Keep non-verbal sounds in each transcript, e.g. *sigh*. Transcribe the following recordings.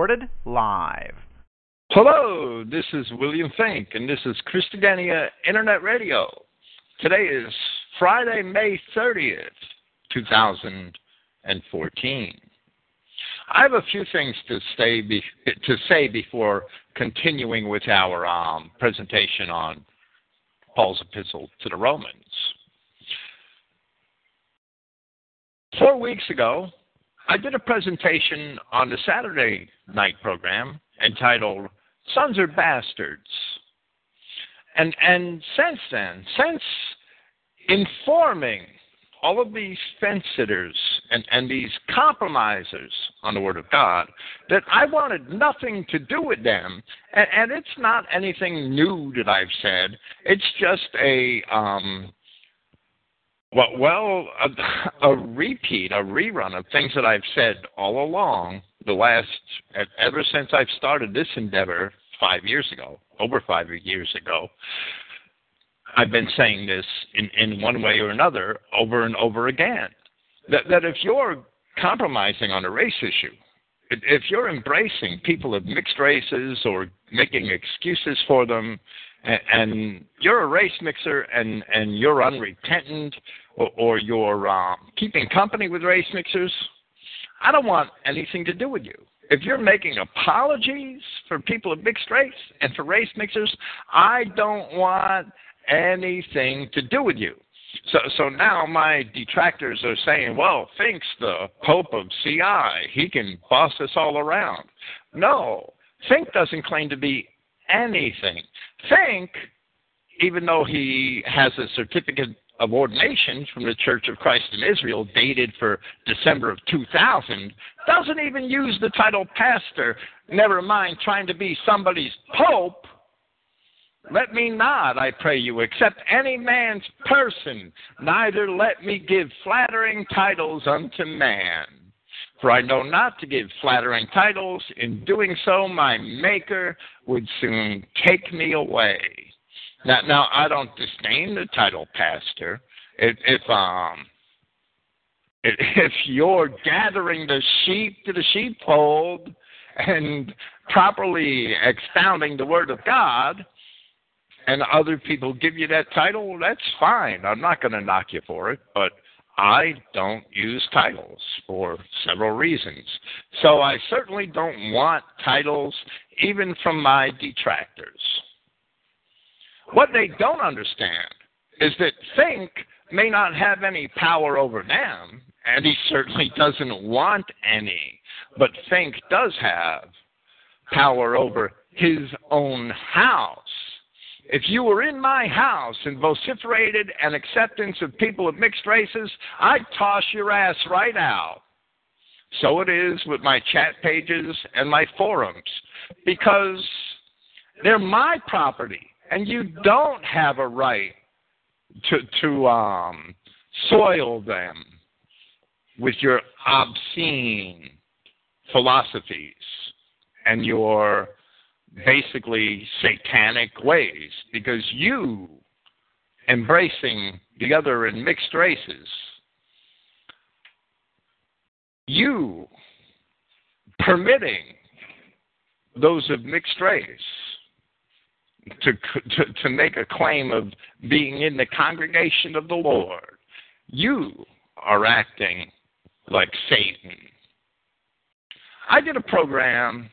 recorded live. Hello, this is William Finck, and this is Christogenea Internet Radio. Today is Friday, May 30th, 2014. I have a few things to, stay be, to say before continuing with our um, presentation on Paul's epistle to the Romans. Four weeks ago, I did a presentation on the Saturday night program entitled Sons Are Bastards. And, and since then, since informing all of these fence sitters and, and these compromisers on the Word of God that I wanted nothing to do with them. And, and it's not anything new that I've said. It's just a um, well, well a, a repeat, a rerun of things that I've said all along. The last ever since I've started this endeavor five years ago, over five years ago. I've been saying this in, in one way or another over and over again. That, that if you're compromising on a race issue, if you're embracing people of mixed races or making excuses for them, and, and you're a race mixer and, and you're unrepentant or, or you're um, keeping company with race mixers, I don't want anything to do with you. If you're making apologies for people of mixed race and for race mixers, I don't want anything to do with you. So, so now my detractors are saying, well, Finck's the Pope of CI. He can boss us all around. No, Finck doesn't claim to be anything. Finck, even though he has a certificate of ordination from the Church of Christ in Israel, dated for December of 2000, doesn't even use the title pastor, never mind trying to be somebody's pope let me not, I pray you, accept any man's person, neither let me give flattering titles unto man. For I know not to give flattering titles. In doing so, my Maker would soon take me away. Now, now I don't disdain the title pastor. If, if um, if you're gathering the sheep to the sheepfold and properly expounding the Word of God, and other people give you that title, that's fine. I'm not going to knock you for it, but I don't use titles for several reasons. So I certainly don't want titles even from my detractors. What they don't understand is that Finck may not have any power over them, and he certainly doesn't want any, but Finck does have power over his own house if you were in my house and vociferated an acceptance of people of mixed races, I'd toss your ass right out. So it is with my chat pages and my forums because they're my property and you don't have a right to, to um, soil them with your obscene philosophies and your basically satanic ways because you embracing the other and mixed races, you permitting those of mixed race to, to, to make a claim of being in the congregation of the Lord, you are acting like Satan. I did a program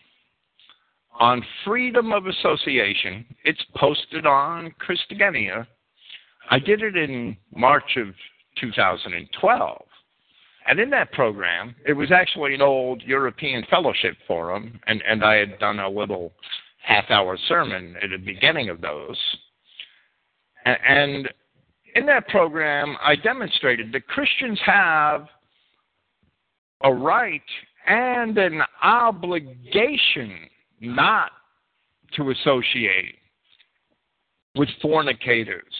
on freedom of association. It's posted on Christogenea. I did it in March of 2012. And in that program, it was actually an old European Fellowship forum, and, and I had done a little half hour sermon at the beginning of those. And in that program, I demonstrated that Christians have a right and an obligation not to associate with fornicators,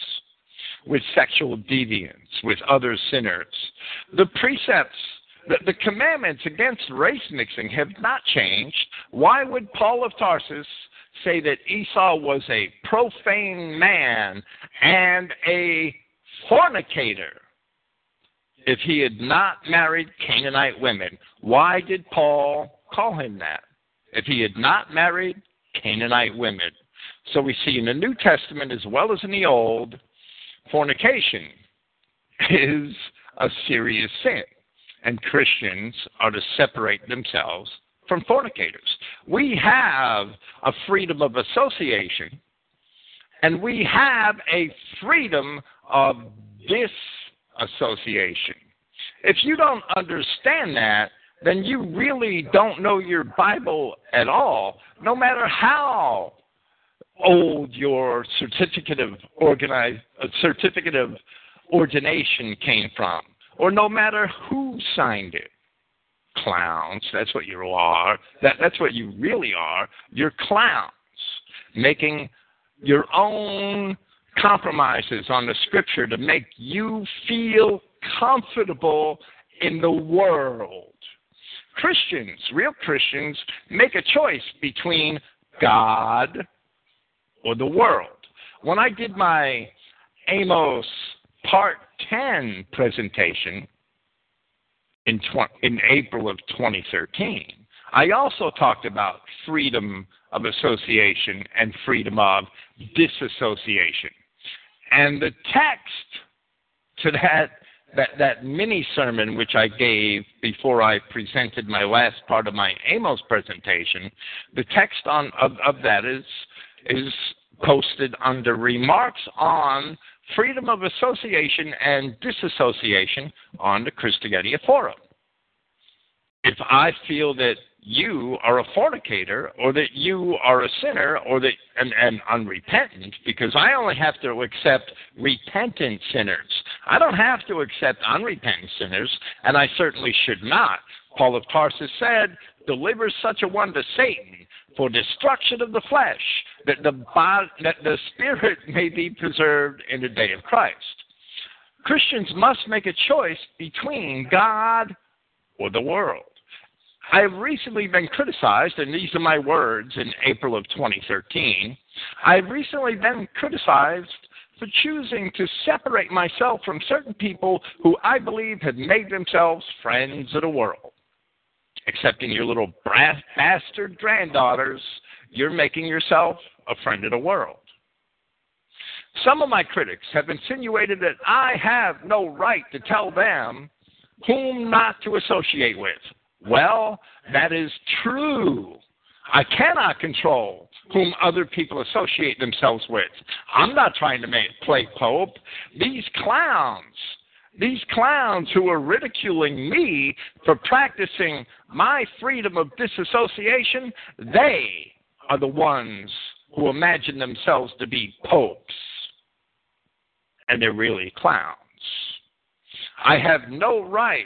with sexual deviants, with other sinners. The precepts, the, the commandments against race mixing have not changed. Why would Paul of Tarsus say that Esau was a profane man and a fornicator if he had not married Canaanite women? Why did Paul call him that? If he had not married Canaanite women. So we see in the New Testament as well as in the Old, fornication is a serious sin. And Christians are to separate themselves from fornicators. We have a freedom of association, and we have a freedom of disassociation. If you don't understand that, then you really don't know your Bible at all, no matter how old your certificate of organize, uh, certificate of ordination came from, or no matter who signed it. Clowns, that's what you are. That, that's what you really are. You're clowns, making your own compromises on the scripture to make you feel comfortable in the world. Christians, real Christians, make a choice between God or the world. When I did my Amos Part 10 presentation in, in April of 2013, I also talked about freedom of association and freedom of disassociation. And the text to that that that mini sermon which I gave before I presented my last part of my Amos presentation, the text on of, of that is is posted under remarks on freedom of association and disassociation on the Christogenea forum. If I feel that you are a fornicator or that you are a sinner or that and, and unrepentant because I only have to accept repentant sinners. I don't have to accept unrepentant sinners, and I certainly should not. Paul of Tarsus said, delivers such a one to Satan for destruction of the flesh, that the, that the spirit *laughs* may be preserved in the day of Christ. Christians must make a choice between God or the world. I have recently been criticized, and these are my words in April of 2013. I have recently been criticized for choosing to separate myself from certain people who I believe had made themselves friends of the world. Accepting your little bastard granddaughters, you're making yourself a friend of the world. Some of my critics have insinuated that I have no right to tell them whom not to associate with. Well, that is true. I cannot control whom other people associate themselves with. I'm not trying to make, play Pope. These clowns, these clowns who are ridiculing me for practicing my freedom of disassociation, they are the ones who imagine themselves to be popes. And they're really clowns. I have no right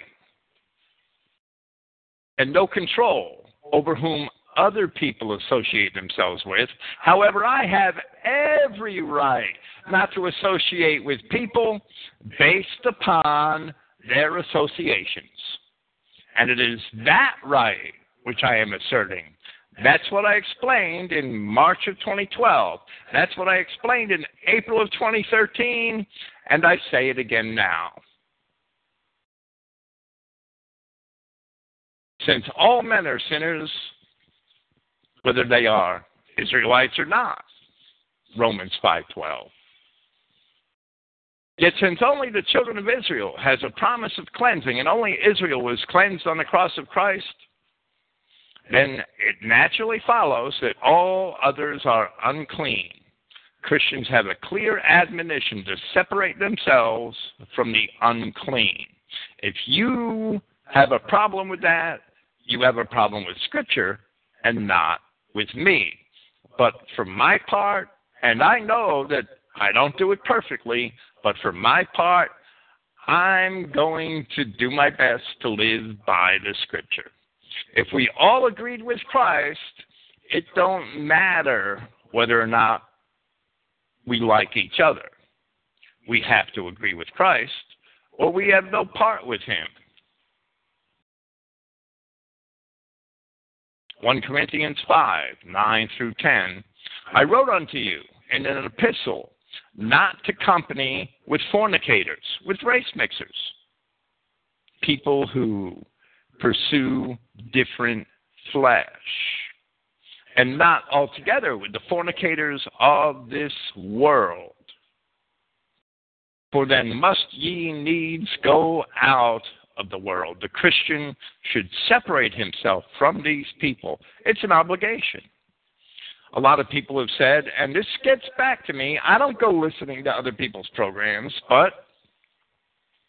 and no control over whom other people associate themselves with. However, I have every right not to associate with people based upon their associations. And it is that right which I am asserting. That's what I explained in March of 2012. That's what I explained in April of 2013. And I say it again now. Since all men are sinners, whether they are Israelites or not. Romans 5:12. Yet since only the children of Israel has a promise of cleansing and only Israel was cleansed on the cross of Christ, then it naturally follows that all others are unclean. Christians have a clear admonition to separate themselves from the unclean. If you have a problem with that, you have a problem with Scripture and not with me. But for my part, and I know that I don't do it perfectly, but for my part, I'm going to do my best to live by the Scripture. If we all agreed with Christ, it don't matter whether or not we like each other. We have to agree with Christ, or we have no part with him. 1 Corinthians 5 9 through 10. I wrote unto you in an epistle not to company with fornicators, with race mixers, people who pursue different flesh. and not altogether with the fornicators of this world. For then must ye needs go out of the world. The Christian should separate himself from these people. It's an obligation. A lot of people have said, and this gets back to me, I don't go listening to other people's programs, but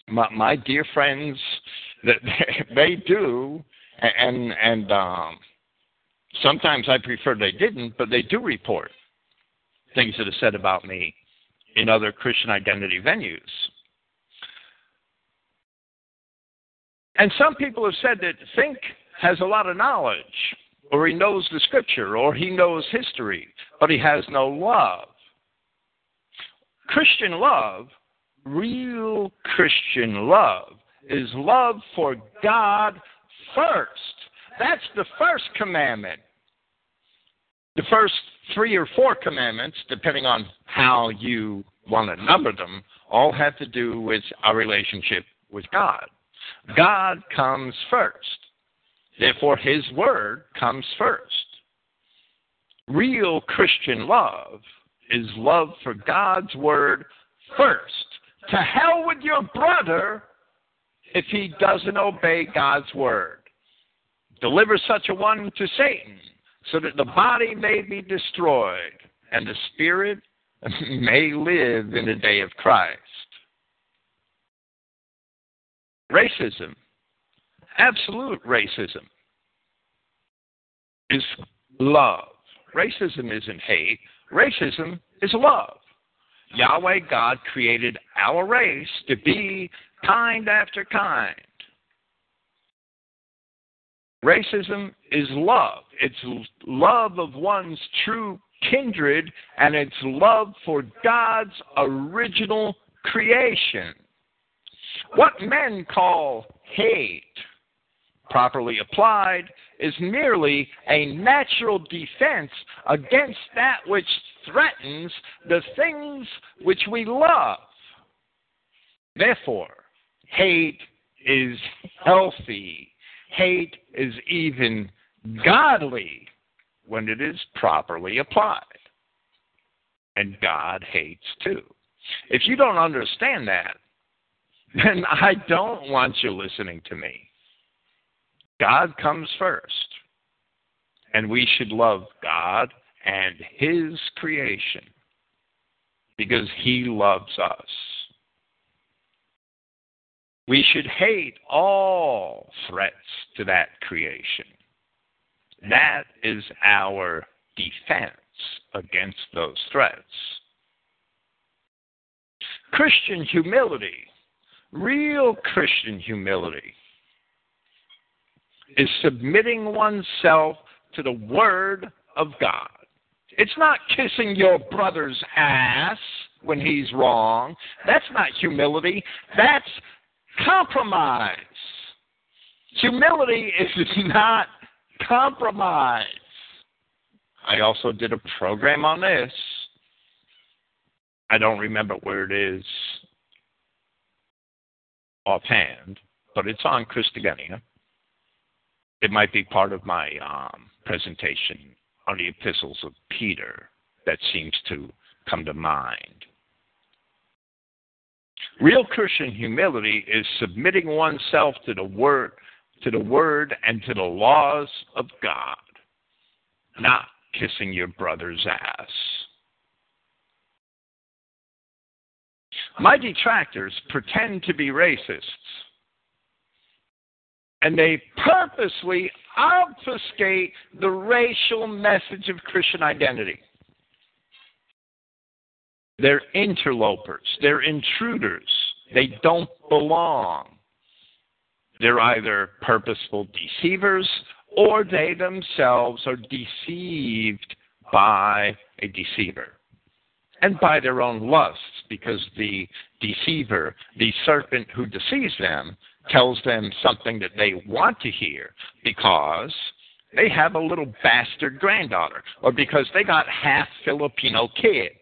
my, my dear friends, *laughs* that they do, and and um, sometimes I prefer they didn't, but they do report things that are said about me in other Christian identity venues. And some people have said that Finck has a lot of knowledge, or he knows the scripture, or he knows history, but he has no love. Christian love, real Christian love, is love for God first. That's the first commandment. The first three or four commandments, depending on how you want to number them, all have to do with our relationship with God. God comes first. Therefore, His Word comes first. Real Christian love is love for God's Word first. To hell with your brother if he doesn't obey God's Word. Deliver such a one to Satan so that the body may be destroyed and the spirit *laughs* may live in the day of Christ. Racism, absolute racism, is love. Racism isn't hate, racism is love. Yahweh God created our race to be kind after kind. Racism is love. It's love of one's true kindred, and it's love for God's original creation. What men call hate, properly applied, is merely a natural defense against that which threatens the things which we love. Therefore, hate is healthy. Hate is even godly when it is properly applied. And God hates too. If you don't understand that, then I don't want you listening to me. God comes first. And we should love God and His creation because He loves us. We should hate all threats to that creation. That is our defense against those threats. Christian humility, real Christian humility, is submitting oneself to the Word of God. It's not kissing your brother's ass when he's wrong. That's not humility. That's compromise. Humility is *laughs* not compromise. I also did a program on this. I don't remember where it is offhand, but it's on Christogenea. It might be part of my um, presentation on the epistles of Peter that seems to come to mind. Real Christian humility is submitting oneself to the word to the word and to the laws of God, not kissing your brother's ass. My detractors pretend to be racists, and they purposely obfuscate the racial message of Christian identity. They're interlopers. They're intruders. They don't belong. They're either purposeful deceivers or they themselves are deceived by a deceiver and by their own lusts because the deceiver, the serpent who deceives them, tells them something that they want to hear because they have a little bastard granddaughter or because they got half Filipino kids.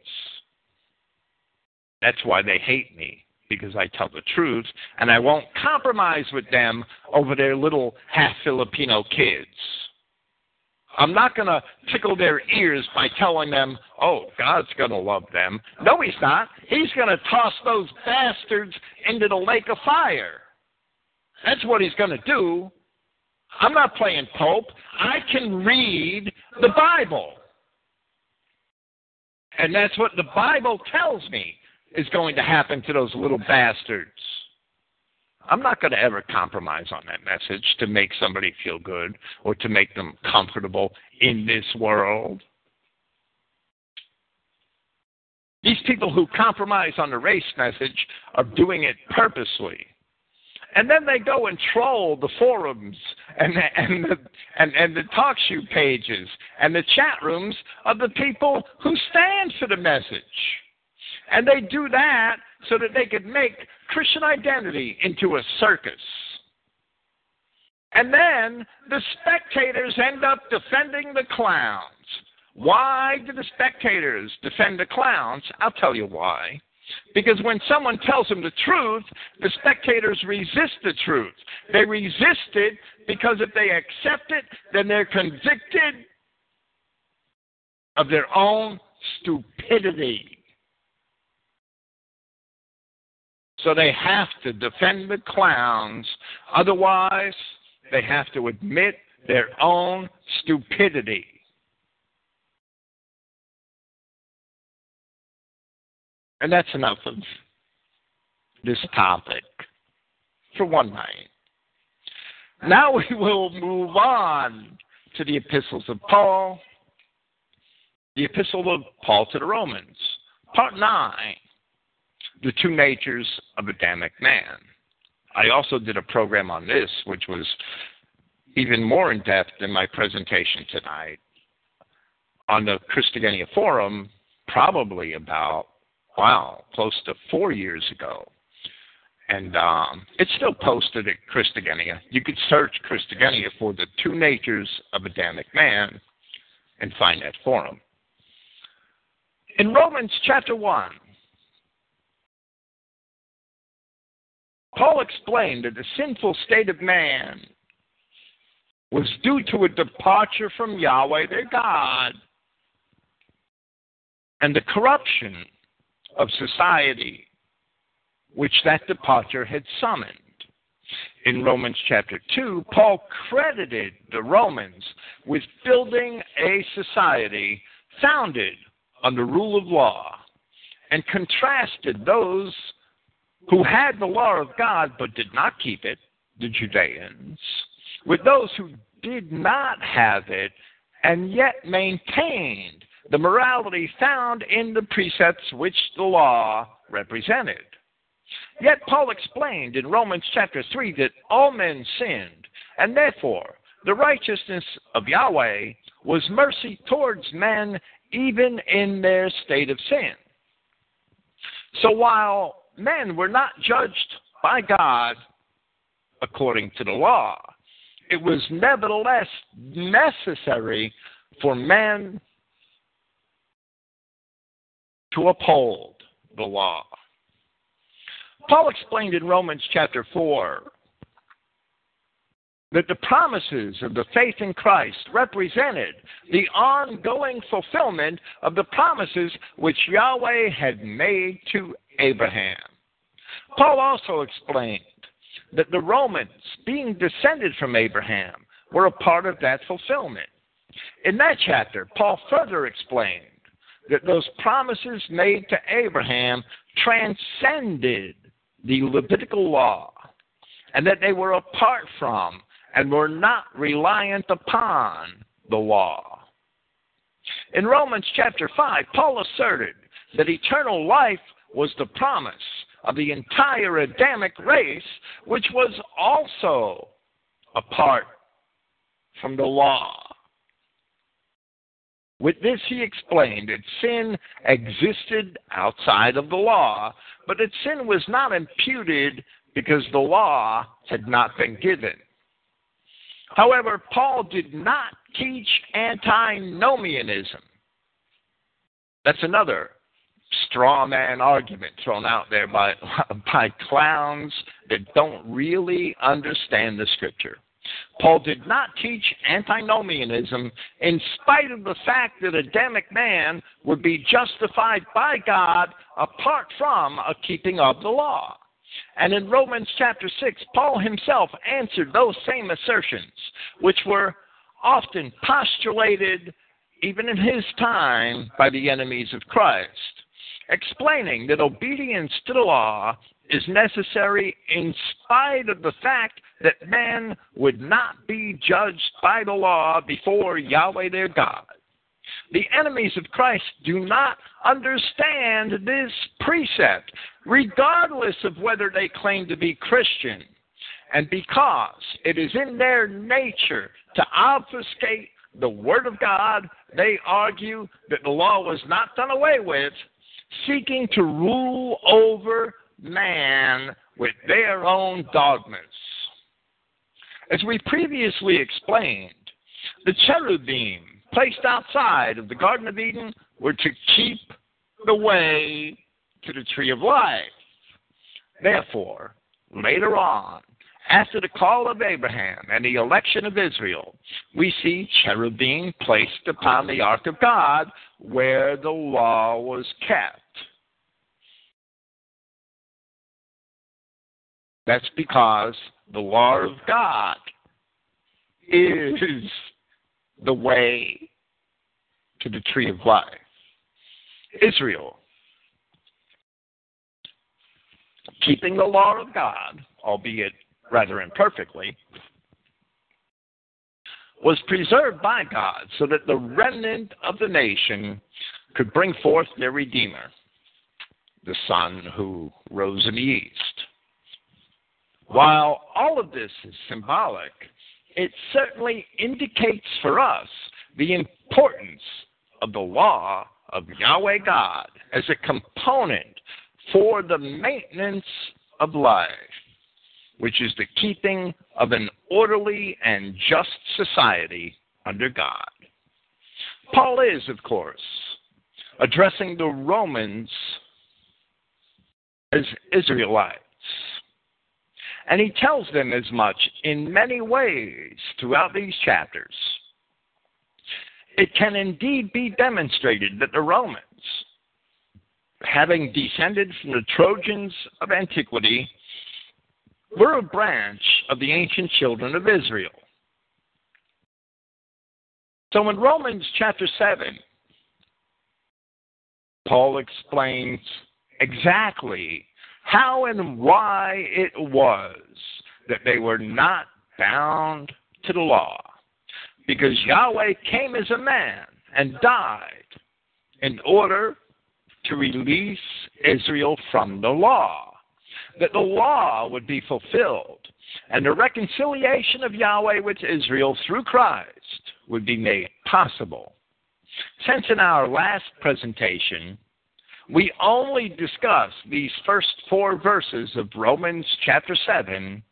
That's why they hate me, because I tell the truth, and I won't compromise with them over their little half Filipino kids. I'm not going to tickle their ears by telling them, oh, God's going to love them. No, He's not. He's going to toss those bastards into the lake of fire. That's what He's going to do. I'm not playing Pope. I can read the Bible. And that's what the Bible tells me is going to happen to those little bastards. I'm not going to ever compromise on that message to make somebody feel good or to make them comfortable in this world. These people who compromise on the race message are doing it purposely. And then they go and troll the forums and the, and the, and, and the talk show pages and the chat rooms of the people who stand for the message. And they do that so that they could make Christian identity into a circus. And then the spectators end up defending the clowns. Why do the spectators defend the clowns? I'll tell you why. Because when someone tells them the truth, the spectators resist the truth. They resist it because if they accept it, then they're convicted of their own stupidity. So they have to defend the clowns. Otherwise, they have to admit their own stupidity. And that's enough of this topic for one night. Now we will move on to the epistles of Paul, the epistle of Paul to the Romans, part 9 the two natures of Adamic man. I also did a program on this, which was even more in depth than my presentation tonight on the Christogenea Forum, probably about, wow, close to four years ago. And um, it's still posted at Christogenea. You could search Christogenea for the two natures of Adamic man and find that forum. In Romans chapter 1, Paul explained that the sinful state of man was due to a departure from Yahweh their God and the corruption of society which that departure had summoned. In Romans chapter 2, Paul credited the Romans with building a society founded on the rule of law and contrasted those who had the law of God but did not keep it, the Judeans, with those who did not have it and yet maintained the morality found in the precepts which the law represented. Yet Paul explained in Romans chapter 3 that all men sinned, and therefore the righteousness of Yahweh was mercy towards men even in their state of sin. So while men were not judged by God according to the law. It was nevertheless necessary for men to uphold the law. Paul explained in Romans chapter 4 that the promises of the faith in Christ represented the ongoing fulfillment of the promises which Yahweh had made to Abraham. Paul also explained that the Romans, being descended from Abraham, were a part of that fulfillment. In that chapter, Paul further explained that those promises made to Abraham transcended the Levitical law and that they were apart from and were not reliant upon the law. In Romans chapter 5, Paul asserted that eternal life was the promise of the entire Adamic race, which was also apart from the law. With this, he explained that sin existed outside of the law, but that sin was not imputed because the law had not been given. However, Paul did not teach antinomianism. That's another straw man argument thrown out there by, *laughs* by clowns that don't really understand the scripture. Paul did not teach antinomianism in spite of the fact that Adamic man would be justified by God apart from a keeping of the law. And in Romans chapter 6, Paul himself answered those same assertions, which were often postulated even in his time by the enemies of Christ, explaining that obedience to the law is necessary in spite of the fact that man would not be judged by the law before Yahweh their God. The enemies of Christ do not understand this precept, regardless of whether they claim to be Christian. And because it is in their nature to obfuscate the Word of God, they argue that the law was not done away with, seeking to rule over man with their own dogmas. As we previously explained, the cherubim placed outside of the Garden of Eden were to keep the way to the tree of life. Therefore, later on, after the call of Abraham and the election of Israel, we see cherubim placed upon the ark of God where the law was kept. That's because the law of God is the way to the tree of life. Israel, keeping the law of God, albeit rather imperfectly, was preserved by God so that the remnant of the nation could bring forth their Redeemer, the Son who rose in the east. While all of this is symbolic, it certainly indicates for us the importance of the law of Yahweh God as a component for the maintenance of life, which is the keeping of an orderly and just society under God. Paul is, of course, addressing the Romans as Israelites. And he tells them as much in many ways throughout these chapters. It can indeed be demonstrated that the Romans, having descended from the Trojans of antiquity, were a branch of the ancient children of Israel. So in Romans chapter 7, Paul explains exactly how and why it was that they were not bound to the law. Because Yahweh came as a man and died in order to release Israel from the law, that the law would be fulfilled, and the reconciliation of Yahweh with Israel through Christ would be made possible. Since in our last presentation, we only discuss these first four verses of Romans chapter 7,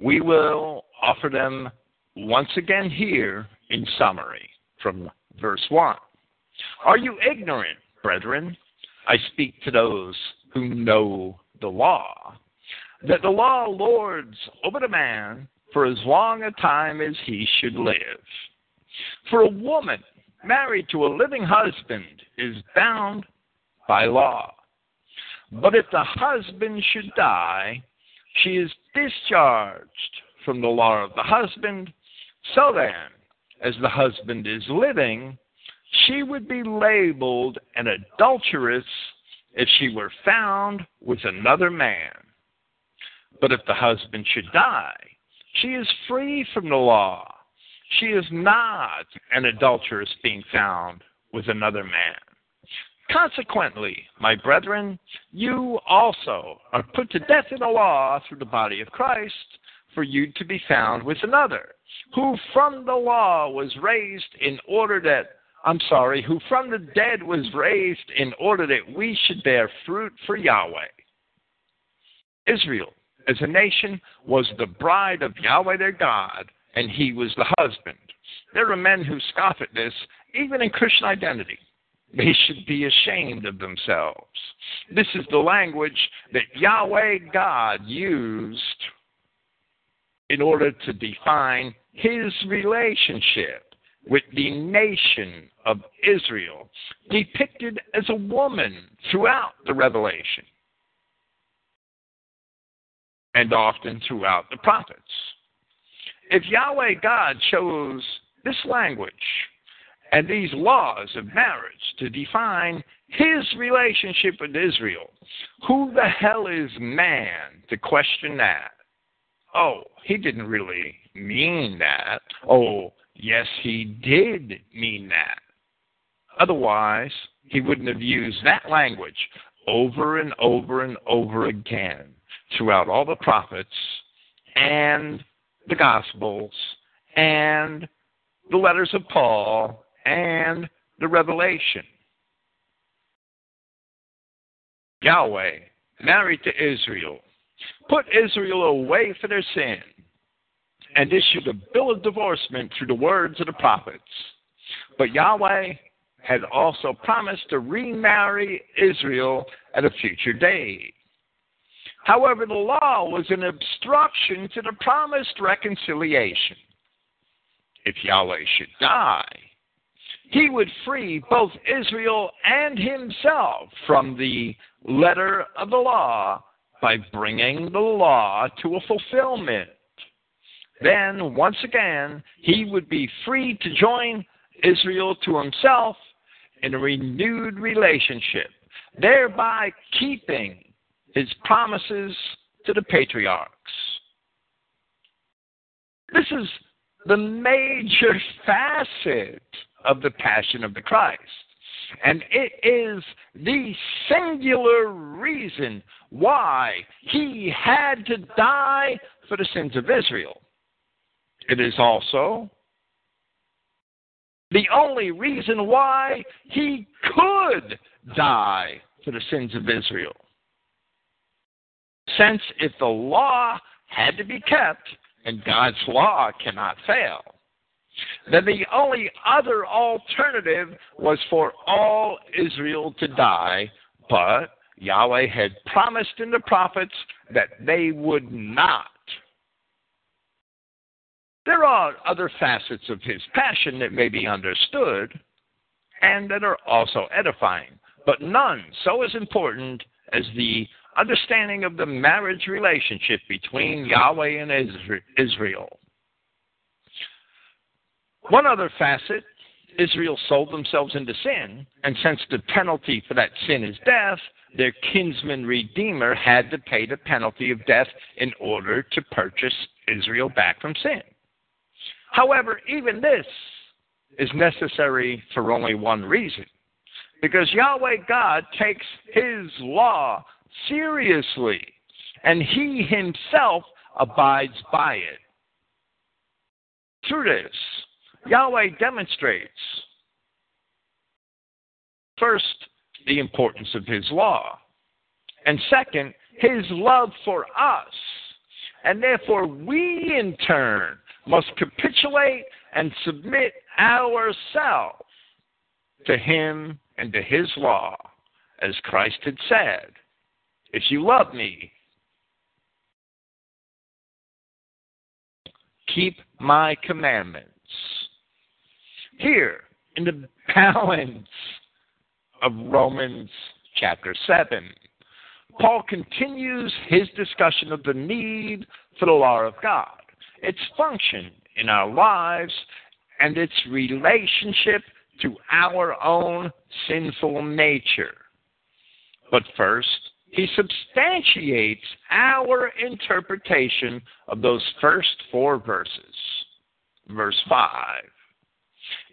we will offer them once again here in summary from verse 1. Are you ignorant, brethren? I speak to those who know the law, that the law lords over the man for as long a time as he should live. For a woman married to a living husband is bound by law. But if the husband should die, she is discharged from the law of the husband. So then, as the husband is living, she would be labeled an adulteress if she were found with another man. But if the husband should die, she is free from the law. She is not an adulteress being found with another man. Consequently, my brethren, you also are put to death in the law through the body of Christ, for you to be found with another, who from the law was raised in order that, I'm sorry, who from the dead was raised in order that we should bear fruit for Yahweh. Israel, as a nation, was the bride of Yahweh their God, and he was the husband. There are men who scoff at this, even in Christian identity. They should be ashamed of themselves. This is the language that Yahweh God used in order to define his relationship with the nation of Israel, depicted as a woman throughout the Revelation and often throughout the prophets. If Yahweh God chose this language and these laws of marriage to define his relationship with Israel, who the hell is man to question that? Oh, he didn't really mean that. Oh, yes, he did mean that. Otherwise, he wouldn't have used that language over and over and over again throughout all the prophets and the Gospels and the letters of Paul and the Revelation. Yahweh, married to Israel, put Israel away for their sin and issued a bill of divorcement through the words of the prophets. But Yahweh had also promised to remarry Israel at a future date. However, the law was an obstruction to the promised reconciliation. If Yahweh should die, he would free both Israel and himself from the letter of the law by bringing the law to a fulfillment. Then, once again, he would be free to join Israel to himself in a renewed relationship, thereby keeping his promises to the patriarchs. This is the major *laughs* facet of the passion of the Christ. And it is the singular reason why he had to die for the sins of Israel. It is also the only reason why he could die for the sins of Israel. Since if the law had to be kept, and God's law cannot fail, then the only other alternative was for all Israel to die, but Yahweh had promised in the prophets that they would not. There are other facets of his passion that may be understood and that are also edifying, but none so as important as the understanding of the marriage relationship between Yahweh and Israel. One other facet Israel sold themselves into sin, and since the penalty for that sin is death, their kinsman redeemer had to pay the penalty of death in order to purchase Israel back from sin. However, even this is necessary for only one reason because Yahweh God takes his law seriously, and he himself abides by it. Through this, Yahweh demonstrates first, the importance of his law, and second, his love for us. And therefore, we in turn must capitulate and submit ourselves to him and to his law, as Christ had said. If you love me, keep my commandments. Here, in the balance of Romans chapter 7, Paul continues his discussion of the need for the law of God, its function in our lives, and its relationship to our own sinful nature. But first, he substantiates our interpretation of those first four verses. Verse 5.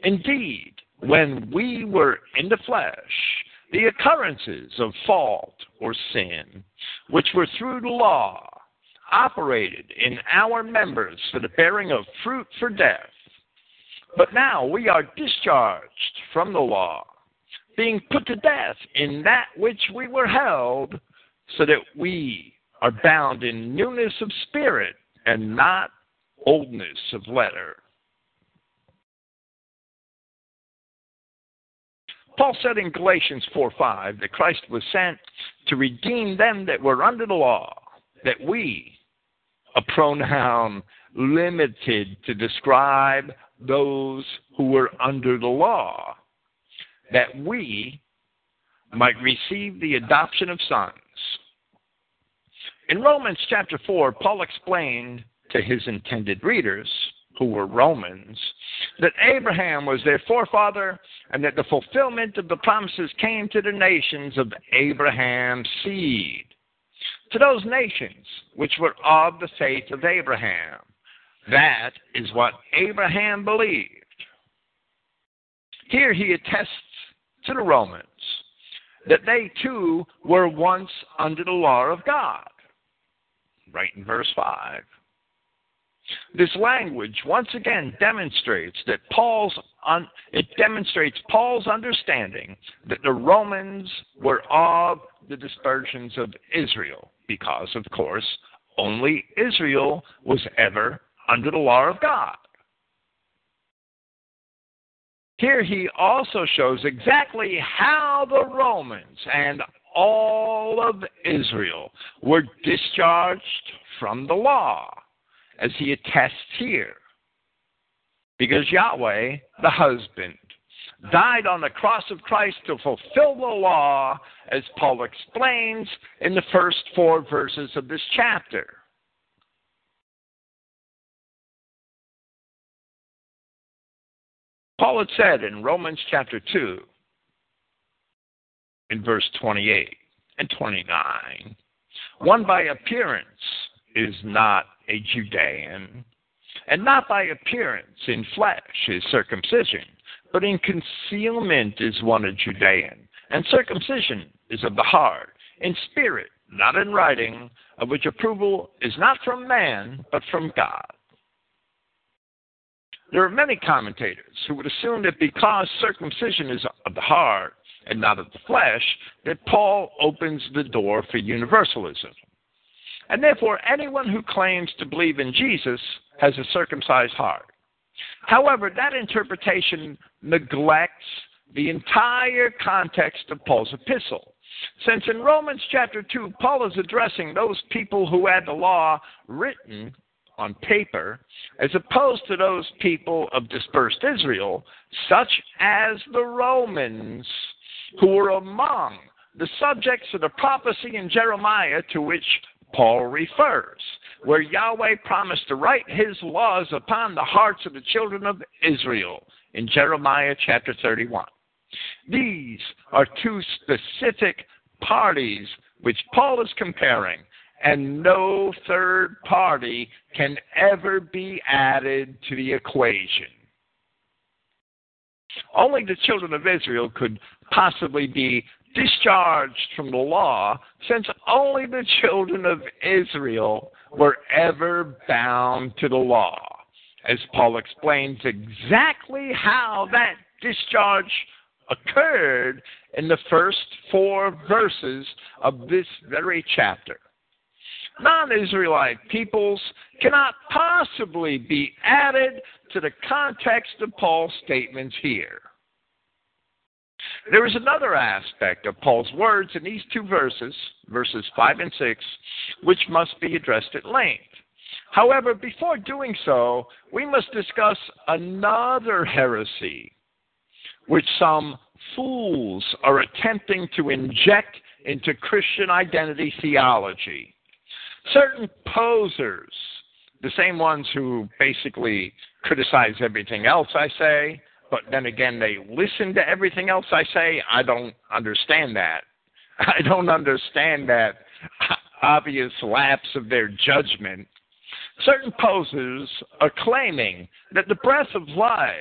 Indeed, when we were in the flesh, the occurrences of fault or sin, which were through the law, operated in our members for the bearing of fruit for death. But now we are discharged from the law, being put to death in that which we were held so that we are bound in newness of spirit and not oldness of letter. Paul said in Galatians 4 5 that Christ was sent to redeem them that were under the law, that we, a pronoun limited to describe those who were under the law, that we might receive the adoption of sons. In Romans chapter 4, Paul explained to his intended readers, who were Romans, that Abraham was their forefather and that the fulfillment of the promises came to the nations of Abraham's seed, to those nations which were of the faith of Abraham. That is what Abraham believed. Here he attests to the Romans that they too were once under the law of God. Right in verse 5. This language once again demonstrates that Paul's un, it demonstrates Paul's understanding that the Romans were of the dispersions of Israel because of course only Israel was ever under the law of God. Here he also shows exactly how the Romans and all of Israel were discharged from the law, as he attests here. Because Yahweh, the husband, died on the cross of Christ to fulfill the law, as Paul explains in the first four verses of this chapter. Paul had said in Romans chapter 2, in verse 28 and 29, one by appearance is not a Judean, and not by appearance in flesh is circumcision, but in concealment is one a Judean, and circumcision is of the heart, in spirit, not in writing, of which approval is not from man, but from God. There are many commentators who would assume that because circumcision is of the heart and not of the flesh, that Paul opens the door for universalism. And therefore, anyone who claims to believe in Jesus has a circumcised heart. However, that interpretation neglects the entire context of Paul's epistle. Since in Romans chapter 2, Paul is addressing those people who had the law written on paper, as opposed to those people of dispersed Israel, such as the Romans, who were among the subjects of the prophecy in Jeremiah to which Paul refers, where Yahweh promised to write his laws upon the hearts of the children of Israel in Jeremiah chapter 31. These are two specific parties which Paul is comparing and no third party can ever be added to the equation. Only the children of Israel could possibly be discharged from the law, since only the children of Israel were ever bound to the law. As Paul explains exactly how that discharge occurred in the first four verses of this very chapter non Israelite peoples cannot possibly be added to the context of Paul's statements here. There is another aspect of Paul's words in these two verses, verses 5 and 6, which must be addressed at length. However, before doing so, we must discuss another heresy which some fools are attempting to inject into Christian identity theology certain posers, the same ones who basically criticize everything else I say, but then again they listen to everything else I say. I don't understand that. *laughs* I don't understand that *laughs* obvious lapse of their judgment. Certain posers are claiming that the breath of life,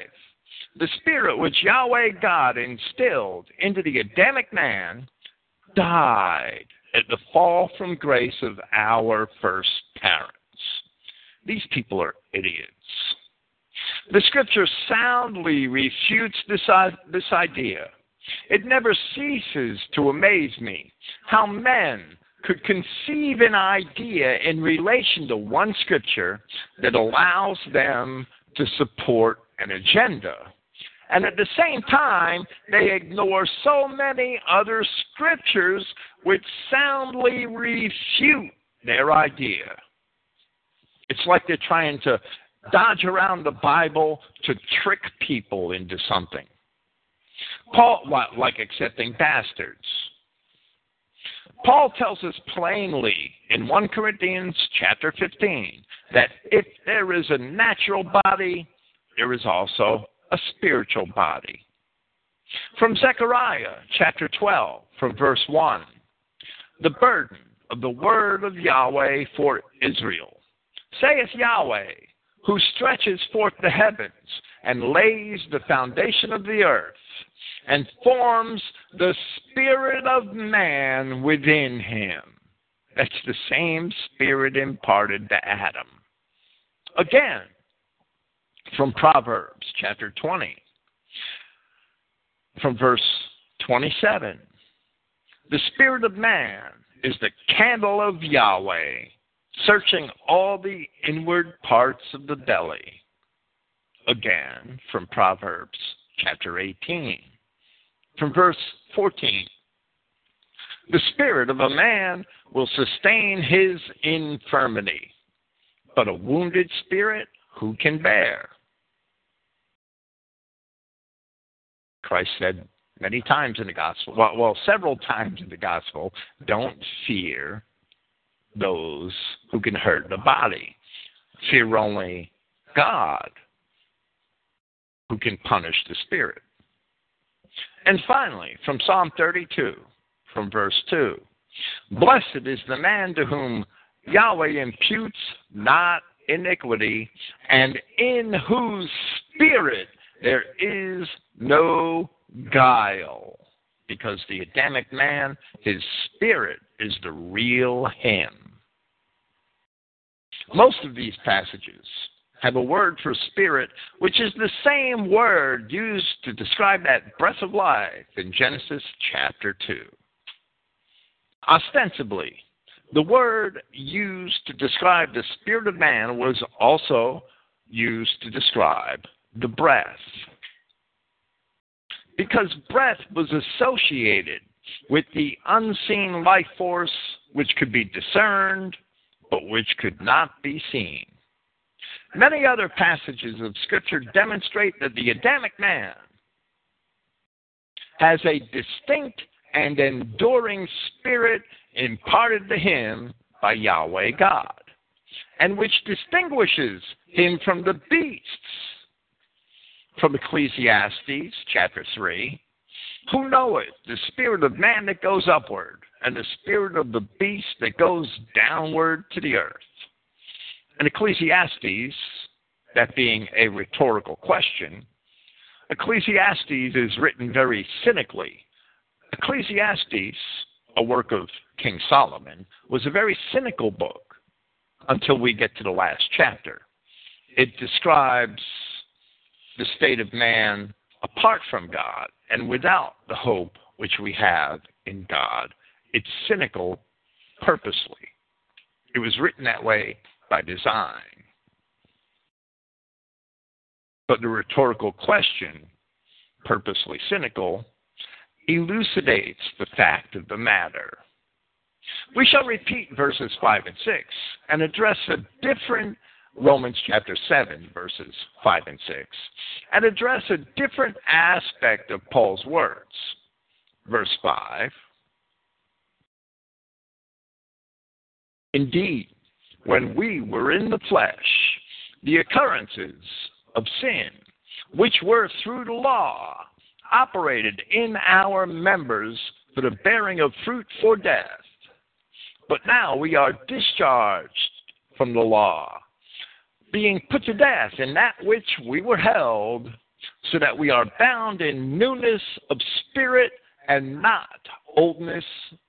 the spirit which Yahweh God instilled into the Adamic man, died at the fall from grace of our first parents. These people are idiots. The scripture soundly refutes this, this idea. It never ceases to amaze me how men could conceive an idea in relation to one scripture that allows them to support an agenda. And at the same time, they ignore so many other scriptures which soundly refute their idea. It's like they're trying to dodge around the Bible to trick people into something. Paul, like accepting bastards. Paul tells us plainly in 1 Corinthians chapter 15 that if there is a natural body, there is also a spiritual body. From Zechariah chapter 12, from verse 1, the burden of the word of Yahweh for Israel. Saith Yahweh, who stretches forth the heavens and lays the foundation of the earth and forms the spirit of man within him. That's the same spirit imparted to Adam. Again, from Proverbs chapter 20, from verse 27. The spirit of man is the candle of Yahweh, searching all the inward parts of the belly. Again, from Proverbs chapter 18, from verse 14. The spirit of a man will sustain his infirmity, but a wounded spirit who can bear? Christ said many times in the gospel, well, well, several times in the gospel, don't fear those who can hurt the body. Fear only God who can punish the spirit. And finally, from Psalm 32, from verse 2 Blessed is the man to whom Yahweh imputes not iniquity, and in whose spirit there is no guile. Because the Adamic man, his spirit is the real him. Most of these passages have a word for spirit, which is the same word used to describe that breath of life in Genesis chapter 2. Ostensibly, the word used to describe the spirit of man was also used to describe the breath. Because breath was associated with the unseen life force which could be discerned, but which could not be seen. Many other passages of Scripture demonstrate that the Adamic man has a distinct and enduring spirit imparted to him by Yahweh God, and which distinguishes him from the beasts. From Ecclesiastes chapter 3 Who knoweth the spirit of man that goes upward, and the spirit of the beast that goes downward to the earth? And Ecclesiastes, that being a rhetorical question, Ecclesiastes is written very cynically. Ecclesiastes, a work of King Solomon, was a very cynical book until we get to the last chapter. It describes the state of man apart from God and without the hope which we have in God. It's cynical purposely. It was written that way by design. But the rhetorical question, purposely cynical, elucidates the fact of the matter. We shall repeat verses 5 and 6 and address a different Romans chapter 7, verses 5 and 6, and address a different aspect of Paul's words. Verse 5 Indeed, when we were in the flesh, the occurrences of sin, which were through the law, operated in our members for the bearing of fruit for death. But now we are discharged from the law, being put to death in that which we were held, so that we are bound in newness of spirit and not oldness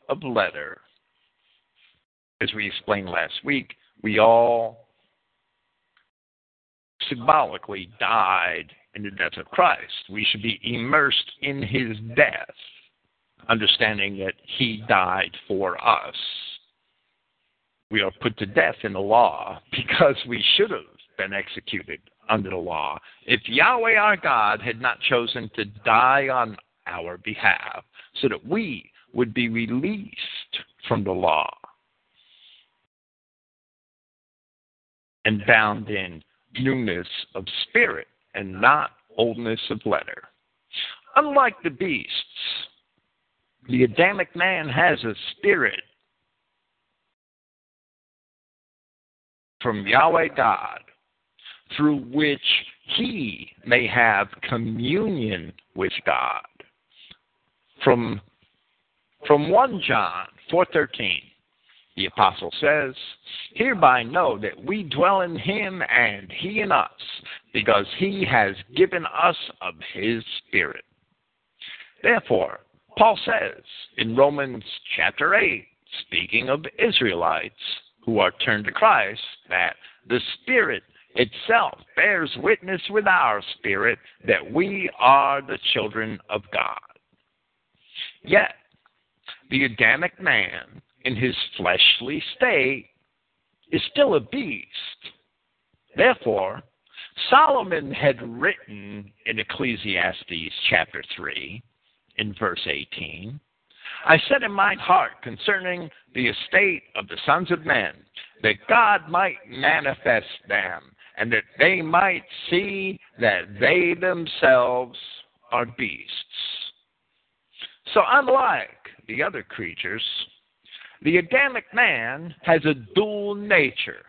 of letter. As we explained last week, we all symbolically died in the death of Christ. We should be immersed in his death, understanding that he died for us. We are put to death in the law because we should have been executed under the law. If Yahweh our God had not chosen to die on our behalf so that we would be released from the law, and bound in newness of spirit and not oldness of letter. Unlike the beasts, the Adamic man has a spirit from Yahweh God through which he may have communion with God. From, from 1 John 4.13, the apostle says, Hereby know that we dwell in him and he in us, because he has given us of his Spirit. Therefore, Paul says in Romans chapter 8, speaking of Israelites who are turned to Christ, that the Spirit itself bears witness with our spirit that we are the children of God. Yet, the Adamic man, in his fleshly state, is still a beast. Therefore, Solomon had written in Ecclesiastes chapter 3, in verse 18, I said in my heart concerning the estate of the sons of men, that God might manifest them, and that they might see that they themselves are beasts. So, unlike the other creatures, the Adamic man has a dual nature,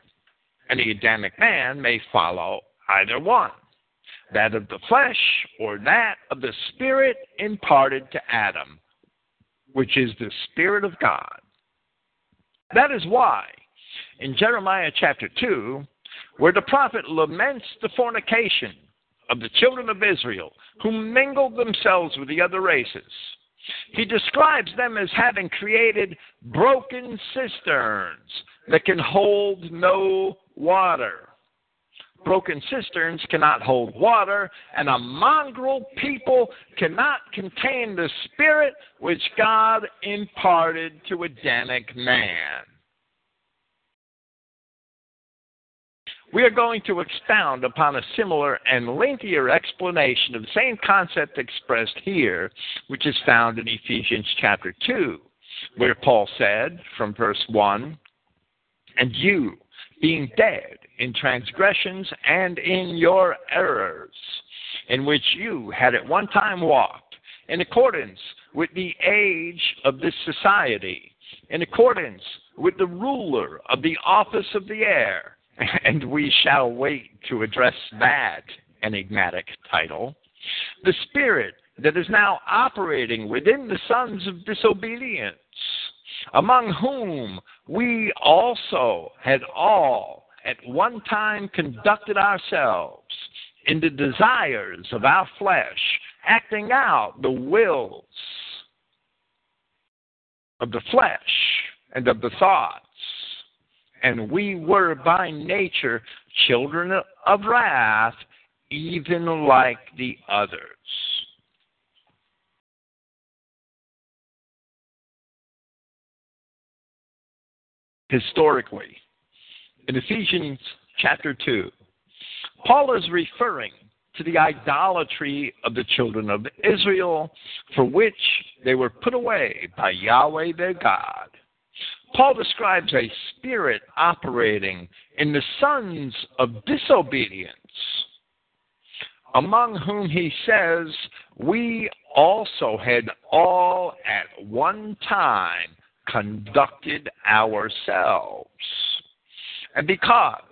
and the Adamic man may follow either one that of the flesh or that of the Spirit imparted to Adam, which is the Spirit of God. That is why, in Jeremiah chapter 2, where the prophet laments the fornication of the children of Israel who mingled themselves with the other races, he describes them as having created broken cisterns that can hold no water broken cisterns cannot hold water, and a mongrel people cannot contain the spirit which God imparted to Adamic man. We are going to expound upon a similar and lengthier explanation of the same concept expressed here, which is found in Ephesians chapter 2, where Paul said from verse 1 And you, being dead in transgressions and in your errors, in which you had at one time walked, in accordance with the age of this society, in accordance with the ruler of the office of the air, *laughs* and we shall wait to address that enigmatic title, the spirit that is now operating within the sons of disobedience among whom we also had all at one time conducted ourselves in the desires of our flesh, acting out the wills of the flesh and of the thoughts. And we were by nature children of wrath, even like the others. historically. In Ephesians chapter 2, Paul is referring to the idolatry of the children of Israel, for which they were put away by Yahweh their God. Paul describes a spirit operating in the sons of disobedience, among whom he says, We also had all at one time conducted ourselves. And because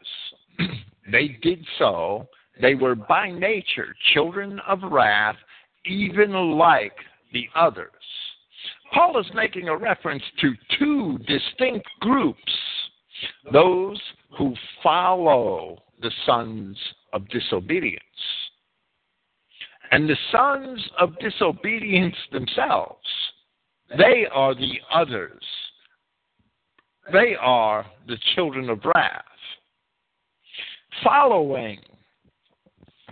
they did so, they were by nature children of wrath, even like the others. Paul is making a reference to two distinct groups those who follow the sons of disobedience, and the sons of disobedience themselves they are the others. They are the children of wrath. Following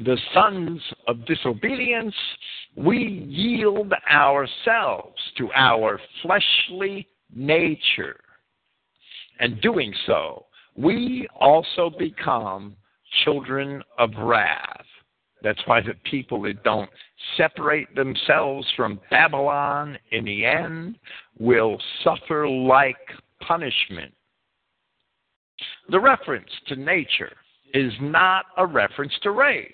the sons of disobedience, we yield ourselves to our fleshly nature. And doing so, we also become children of wrath. That's why the people that don't separate themselves from Babylon in the end will suffer like punishment. The reference to nature is not a reference to race,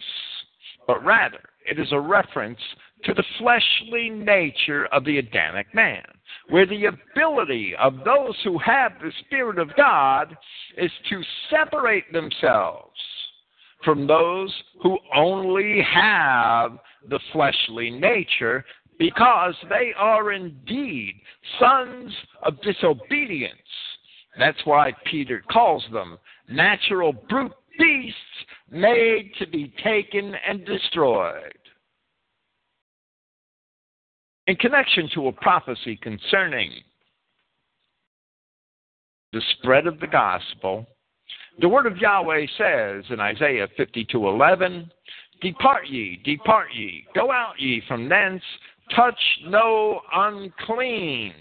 but rather it is a reference to the fleshly nature of the Adamic man, where the ability of those who have the Spirit of God is to separate themselves from those who only have the fleshly nature because they are indeed sons of disobedience. That's why Peter calls them natural brute beasts made to be taken and destroyed. In connection to a prophecy concerning the spread of the gospel, the word of Yahweh says in Isaiah 52:11, "Depart ye, depart ye, go out ye from thence, touch no unclean.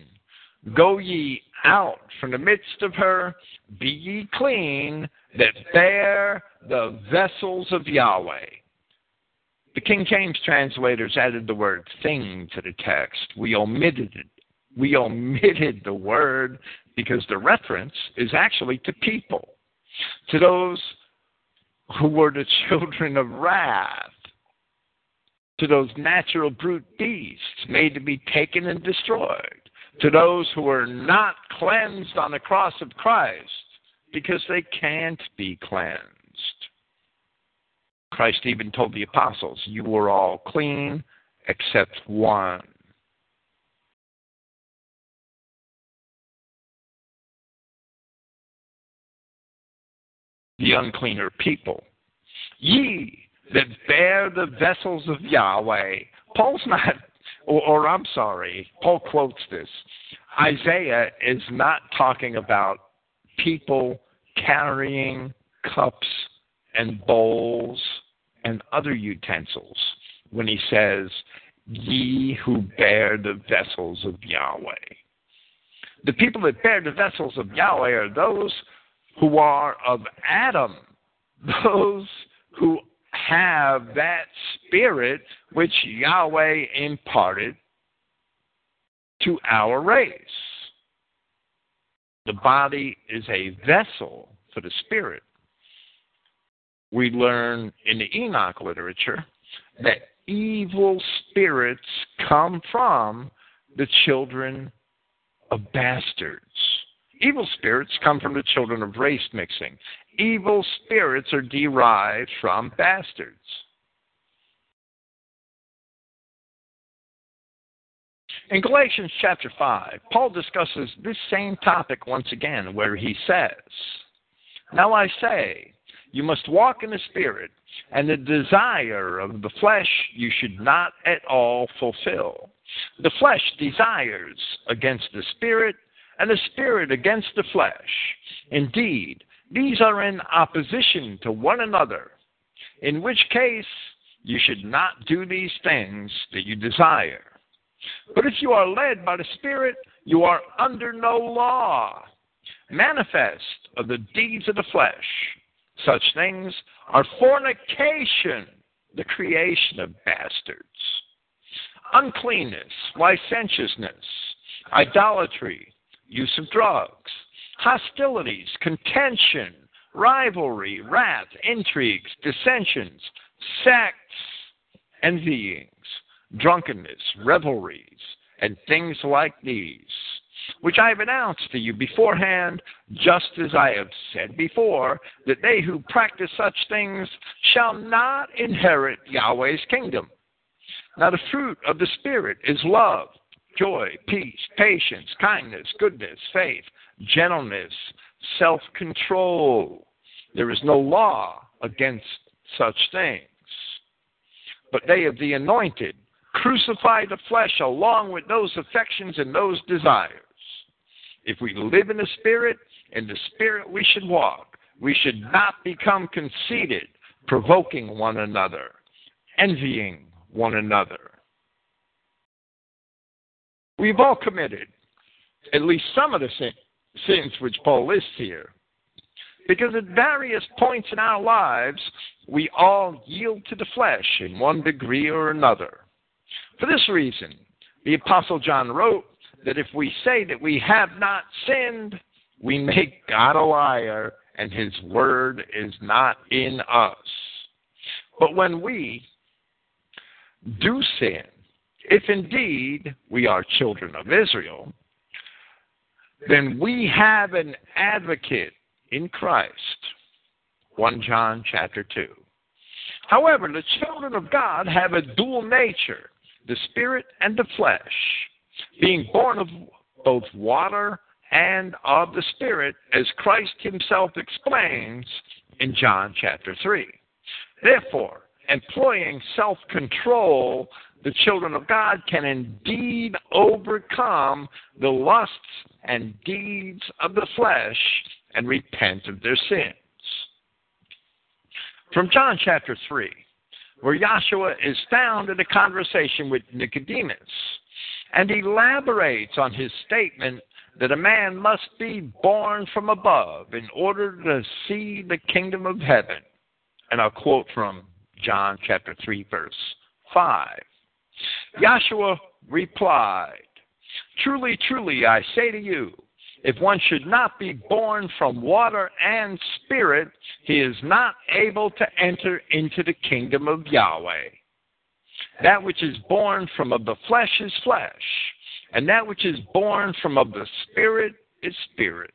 Go ye out from the midst of her, be ye clean, that bear the vessels of Yahweh. The King James translators added the word thing to the text. We omitted it. We omitted the word because the reference is actually to people, to those who were the *laughs* children of wrath, to those natural brute beasts made to be taken and destroyed, to those who are not cleansed on the cross of Christ because they can't be cleansed. Christ even told the apostles, You were all clean except one. The uncleaner people. Ye that bear the vessels of Yahweh. Paul's not, or, or I'm sorry, Paul quotes this. Isaiah is not talking about people carrying cups and bowls and other utensils when he says, Ye who bear the vessels of Yahweh. The people that bear the vessels of Yahweh are those who are of Adam, *laughs* those who have that spirit which Yahweh imparted to our race. The body is a vessel for the spirit. We learn in the Enoch literature that evil spirits come from the children of bastards. Evil spirits come from the children of race mixing. Evil spirits are derived from bastards. In Galatians chapter 5, Paul discusses this same topic once again, where he says, Now I say, you must walk in the Spirit, and the desire of the flesh you should not at all fulfill. The flesh desires against the Spirit, and the Spirit against the flesh. Indeed, these are in opposition to one another, in which case you should not do these things that you desire. But if you are led by the Spirit, you are under no law. Manifest of the deeds of the flesh. Such things are fornication, the creation of bastards, uncleanness, licentiousness, idolatry, use of drugs, hostilities, contention, rivalry, wrath, intrigues, dissensions, sects, envyings drunkenness, revelries, and things like these, which I have announced to you beforehand, just as I have said before, that they who practice such things shall not inherit Yahweh's kingdom. Now, the fruit of the Spirit is love, joy, peace, patience, kindness, goodness, faith, gentleness, self control. There is no law against such things. But they of the anointed crucify the flesh along with those affections and those desires. If we live in the Spirit, in the Spirit we should walk. We should not become conceited, provoking one another, envying one another. We've all committed at least some of the sins which Paul lists here. Because at various points in our lives, we all yield to the flesh in one degree or another. For this reason, the Apostle John wrote that if we say that we have not sinned, we make God a liar and his word is not in us. But when we do sin, if indeed we are children of Israel, then we have an advocate in Christ. 1 John chapter 2. However, the children of God have a dual nature, the spirit and the flesh, being born of both water and of the spirit, as Christ himself explains in John chapter 3. Therefore, employing self control, the children of God can indeed overcome the lusts and deeds of the flesh and repent of their sins. From John chapter 3, where Yahshua is found in a conversation with Nicodemus and elaborates on his statement that a man must be born from above in order to see the kingdom of heaven. And I'll quote from John chapter 3, verse 5. Yahshua replied, Truly, truly, I say to you, if one should not be born from water and spirit, he is not able to enter into the kingdom of Yahweh. That which is born from of the flesh is flesh, and that which is born from of the spirit is spirit.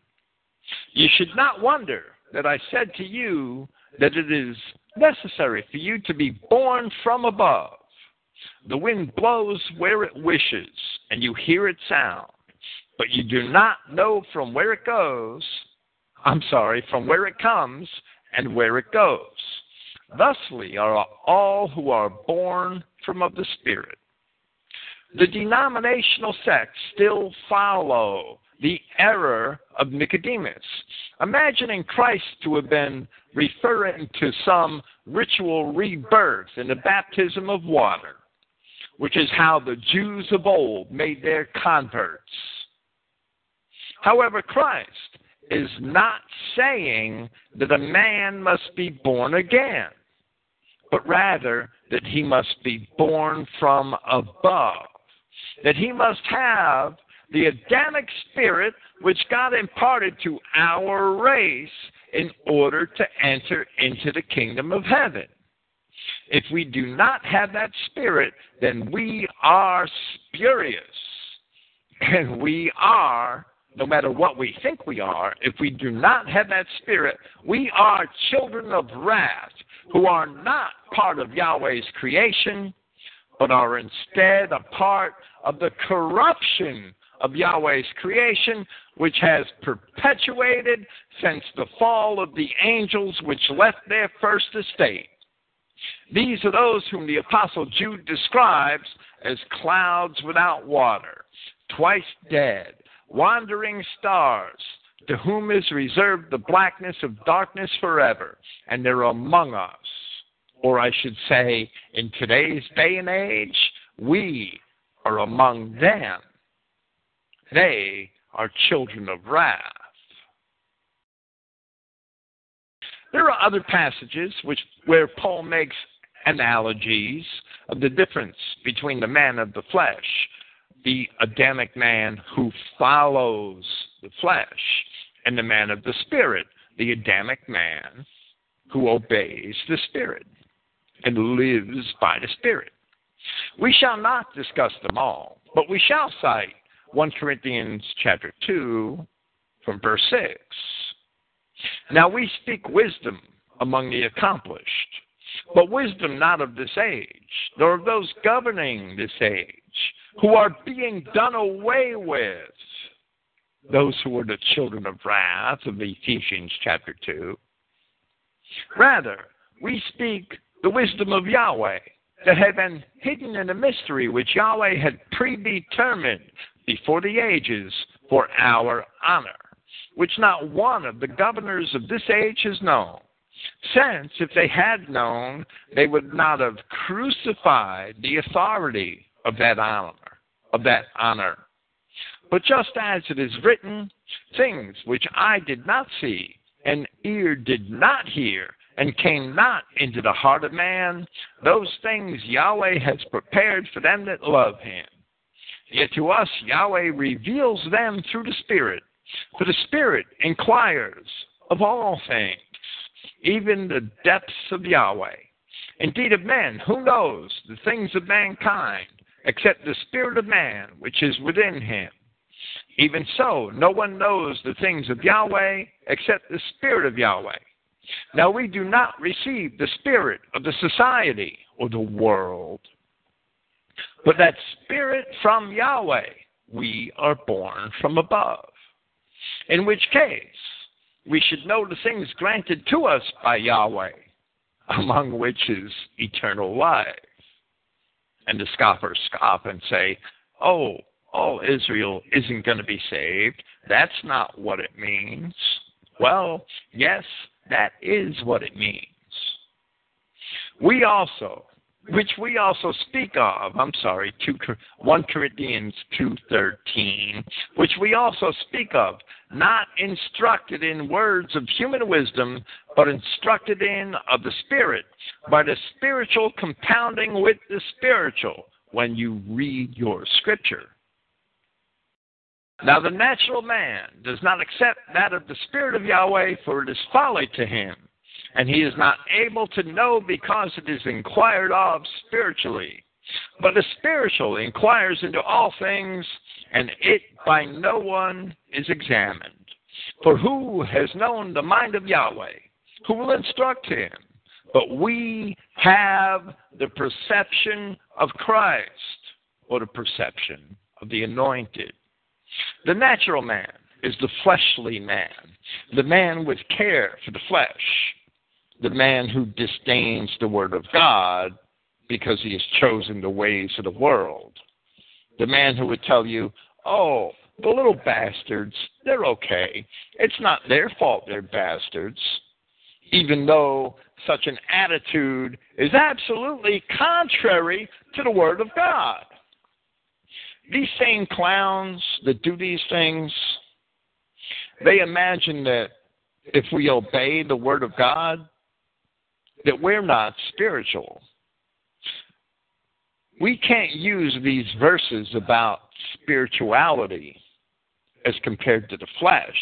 You should not wonder that I said to you that it is necessary for you to be born from above. The wind blows where it wishes, and you hear its sound, but you do not know from where it goes. I'm sorry, from where it comes and where it goes. Thusly are all who are born from of the Spirit. The denominational sects still follow the error of Nicodemus, imagining Christ to have been referring to some ritual rebirth in the baptism of water, which is how the Jews of old made their converts. However, Christ is not saying that a man must be born again, but rather that he must be born from above, that he must have the Adamic spirit which God imparted to our race in order to enter into the kingdom of heaven. If we do not have that spirit, then we are spurious. And we are, no matter what we think we are, if we do not have that spirit, we are children of wrath who are not part of Yahweh's creation, but are instead a part of the corruption of Yahweh's creation, which has perpetuated since the fall of the angels which left their first estate. These are those whom the Apostle Jude describes as clouds without water, twice dead, wandering stars, to whom is reserved the blackness of darkness forever, and they're among us. Or I should say, in today's day and age, we are among them. They are children of wrath. There are other passages which, where Paul makes analogies of the difference between the man of the flesh, the Adamic man who follows the flesh, and the man of the spirit, the Adamic man who obeys the spirit and lives by the spirit. We shall not discuss them all, but we shall cite 1 Corinthians chapter 2 from verse 6. Now we speak wisdom among the accomplished, but wisdom not of this age, nor of those governing this age, who are being done away with. Those who are the children of wrath of Ephesians chapter 2. Rather, we speak the wisdom of Yahweh that had been hidden in a mystery which Yahweh had predetermined before the ages for our honor, which not one of the governors of this age has known. Since, if they had known, they would not have crucified the authority of that honor, of that honor. But just as it is written, things which eye did not see, and ear did not hear, and came not into the heart of man, those things Yahweh has prepared for them that love him. Yet to us, Yahweh reveals them through the Spirit. For the Spirit inquires of all things, even the depths of Yahweh. Indeed, of men, who knows the things of mankind, except the spirit of man which is within him? Even so, no one knows the things of Yahweh except the spirit of Yahweh. Now, we do not receive the spirit of the society or the world, but that spirit from Yahweh, we are born from above. In which case, we should know the things granted to us by Yahweh, among which is eternal life. And the scoffers scoff and say, Oh, all Israel isn't going to be saved. That's not what it means. Well, yes, that is what it means. We also, which we also speak of, I'm sorry, 2, 1 Corinthians 2.13, which we also speak of, not instructed in words of human wisdom, but instructed in of the Spirit, by the spiritual compounding with the spiritual when you read your scripture. Now, the natural man does not accept that of the Spirit of Yahweh, for it is folly to him, and he is not able to know because it is inquired of spiritually. But the spiritual inquires into all things, and it by no one is examined. For who has known the mind of Yahweh? Who will instruct him? But we have the perception of Christ, or the perception of the anointed. The natural man is the fleshly man, the man with care for the flesh, the man who disdains the word of God because he has chosen the ways of the world, the man who would tell you, oh, the little bastards, they're okay. It's not their fault they're bastards, even though such an attitude is absolutely contrary to the Word of God. These same clowns that do these things, they imagine that if we obey the Word of God, that we're not spiritual. We can't use these verses about spirituality as compared to the flesh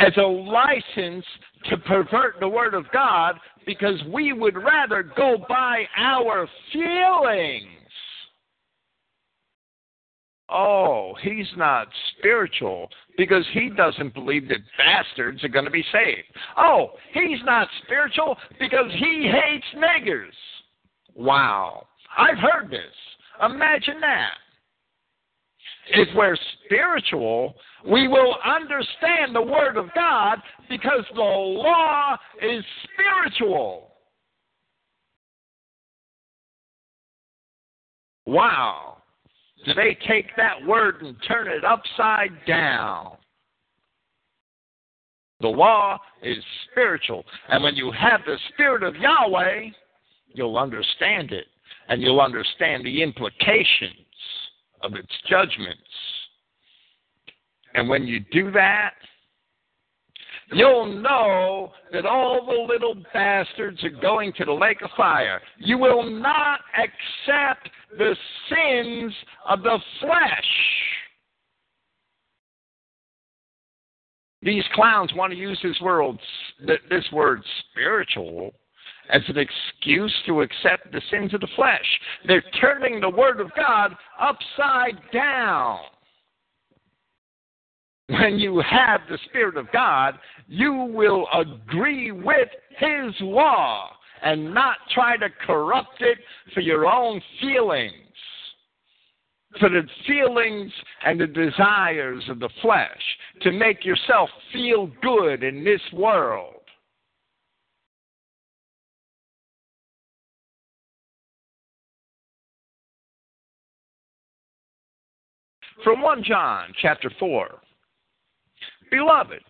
as a license to pervert the Word of God because we would rather go by our feelings oh, he's not spiritual because he doesn't believe that bastards are going to be saved. Oh, he's not spiritual because he hates niggers. Wow. I've heard this. Imagine that. If we're spiritual, we will understand the Word of God because the law is spiritual. Wow. They take that word and turn it upside down. The law is spiritual. And when you have the Spirit of Yahweh, you'll understand it. And you'll understand the implications of its judgments. And when you do that, you'll know that all the little bastards are going to the lake of fire. You will not accept the sins of the flesh. These clowns want to use this word, this word spiritual as an excuse to accept the sins of the flesh. They're turning the Word of God upside down. When you have the Spirit of God, you will agree with His law and not try to corrupt it for your own feelings, for the feelings and the desires of the flesh, to make yourself feel good in this world. From 1 John chapter 4. Beloved,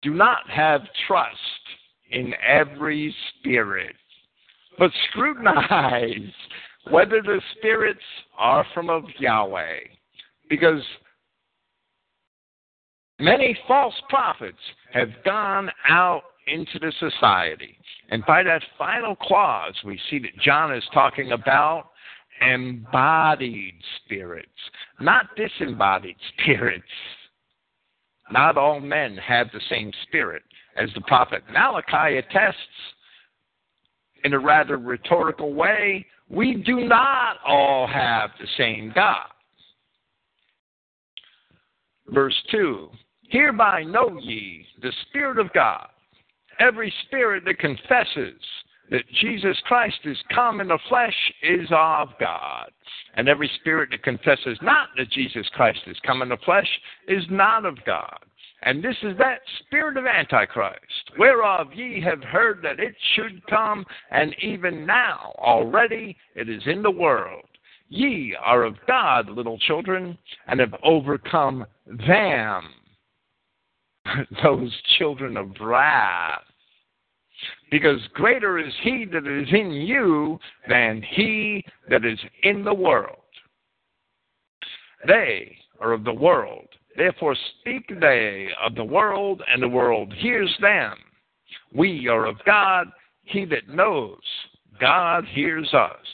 do not have trust in every spirit, but scrutinize whether the spirits are from of Yahweh. Because many false prophets have gone out into the society. And by that final clause, we see that John is talking about embodied spirits, not disembodied spirits. Not all men have the same spirit. As the prophet Malachi attests in a rather rhetorical way, we do not all have the same God. Verse 2 Hereby know ye the Spirit of God. Every spirit that confesses that Jesus Christ is come in the flesh is of God. And every spirit that confesses not that Jesus Christ is come in the flesh is not of God. And this is that spirit of Antichrist, whereof ye have heard that it should come, and even now already it is in the world. Ye are of God, little children, and have overcome them, *laughs* those children of wrath. Because greater is he that is in you than he that is in the world. They are of the world. Therefore speak they of the world, and the world hears them. We are of God. He that knows God hears us.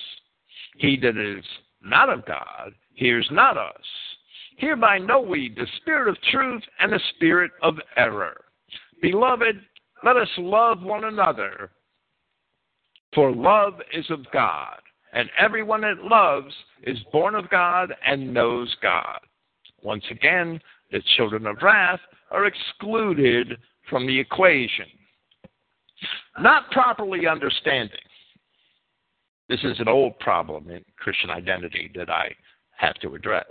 He that is not of God hears not us. Hereby know we the spirit of truth and the spirit of error. Beloved, let us love one another, for love is of God, and everyone that loves is born of God and knows God. Once again, the children of wrath are excluded from the equation. Not properly understanding. This is an old problem in Christian identity that I have to address.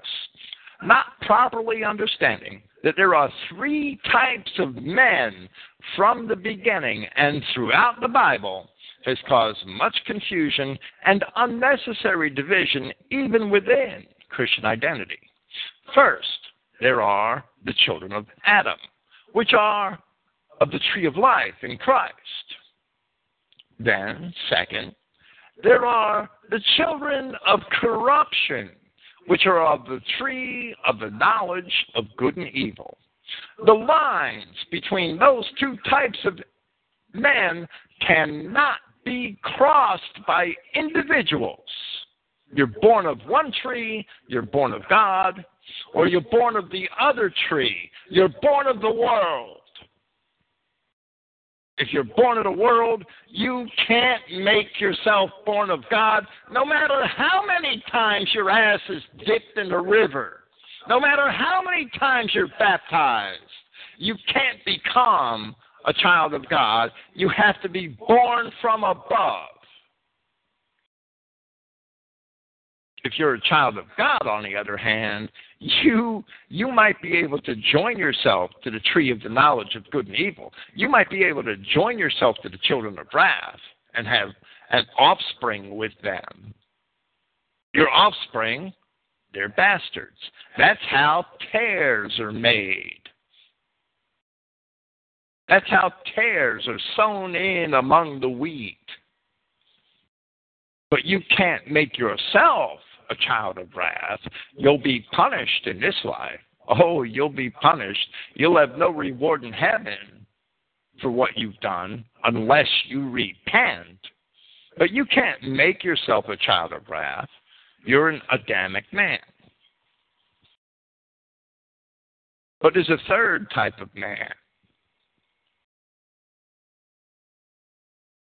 Not properly understanding that there are three types of men from the beginning and throughout the Bible has caused much confusion and unnecessary division even within Christian identity. First, there are the children of Adam, which are of the tree of life in Christ. Then, second, there are the children of corruption, which are of the tree of the knowledge of good and evil. The lines between those two types of men cannot be crossed by individuals. You're born of one tree, you're born of God, or you're born of the other tree. You're born of the world. If you're born of the world, you can't make yourself born of God, no matter how many times your ass is dipped in the river, no matter how many times you're baptized. You can't become a child of God. You have to be born from above. If you're a child of God, on the other hand, you you might be able to join yourself to the tree of the knowledge of good and evil. You might be able to join yourself to the children of wrath and have an offspring with them. Your offspring, they're bastards. That's how tares are made. That's how tares are sown in among the wheat. But you can't make yourself a child of wrath. You'll be punished in this life. Oh, you'll be punished. You'll have no reward in heaven for what you've done unless you repent. But you can't make yourself a child of wrath. You're an Adamic man. But there's a third type of man.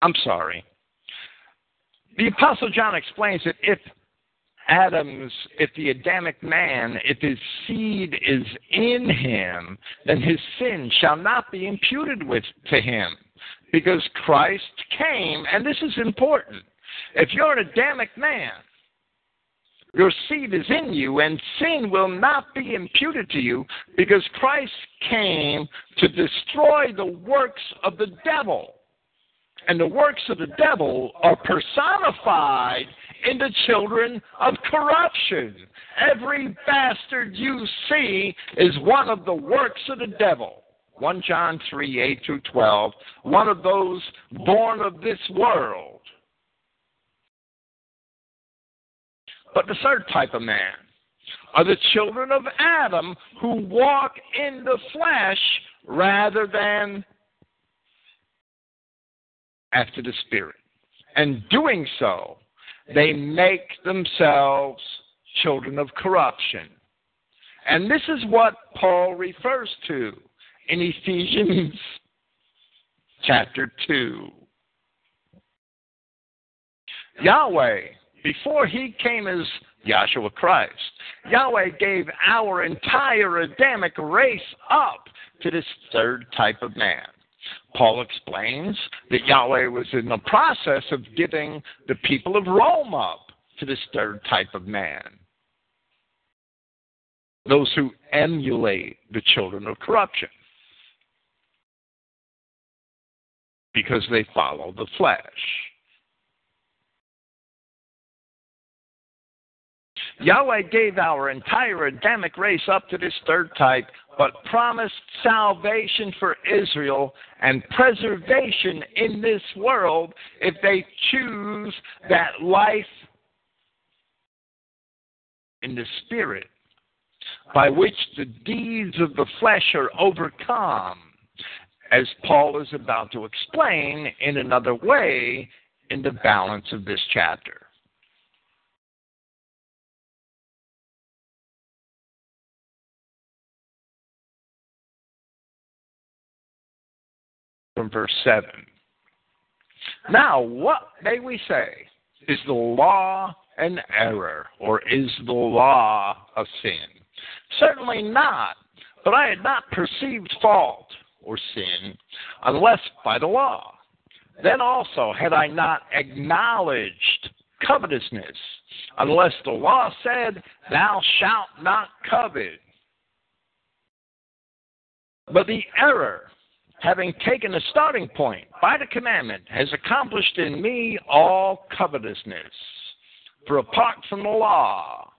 I'm sorry. The Apostle John explains that if Adam's, if the Adamic man, if his seed is in him, then his sin shall not be imputed with to him, because Christ came, and this is important. If you're an Adamic man, your seed is in you, and sin will not be imputed to you, because Christ came to destroy the works of the devil. And the works of the devil are personified in the children of corruption. Every bastard you see is one of the works of the devil. 1 John 3 8 through 12, one of those born of this world. But the third type of man are the children of Adam who walk in the flesh rather than after the Spirit. And doing so they make themselves children of corruption. And this is what Paul refers to in Ephesians *laughs* chapter 2. Yahweh, before he came as Yahshua Christ, Yahweh gave our entire Adamic race up to this third type of man. Paul explains that Yahweh was in the process of giving the people of Rome up to this third type of man. Those who emulate the children of corruption. Because they follow the flesh. Yahweh gave our entire Adamic race up to this third type, but promised salvation for Israel and preservation in this world if they choose that life in the Spirit by which the deeds of the flesh are overcome, as Paul is about to explain in another way in the balance of this chapter. From verse 7. Now, what may we say? Is the law an error, or is the law a sin? Certainly not, but I had not perceived fault or sin unless by the law. Then also had I not acknowledged covetousness unless the law said, Thou shalt not covet. But the error having taken a starting point by the commandment, has accomplished in me all covetousness. For apart from the law,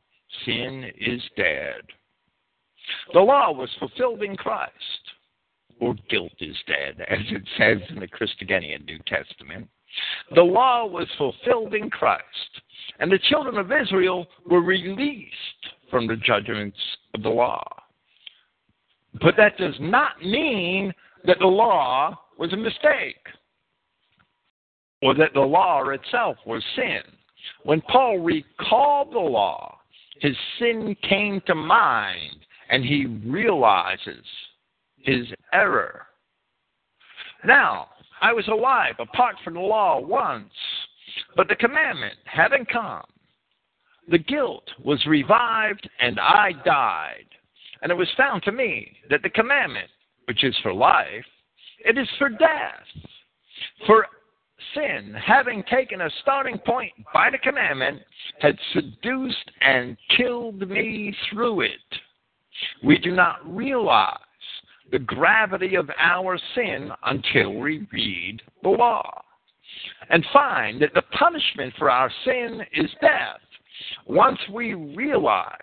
sin is dead. The law was fulfilled in Christ, or guilt is dead, as it says in the Christogenea New Testament. The law was fulfilled in Christ, and the children of Israel were released from the judgments of the law. But that does not mean that the law was a mistake or that the law itself was sin. When Paul recalled the law, his sin came to mind and he realizes his error. Now, I was alive apart from the law once, but the commandment having come, the guilt was revived and I died. And it was found to me that the commandment which is for life, it is for death. For sin, having taken a starting point by the commandment, had seduced and killed me through it. We do not realize the gravity of our sin until we read the law and find that the punishment for our sin is death. Once we realize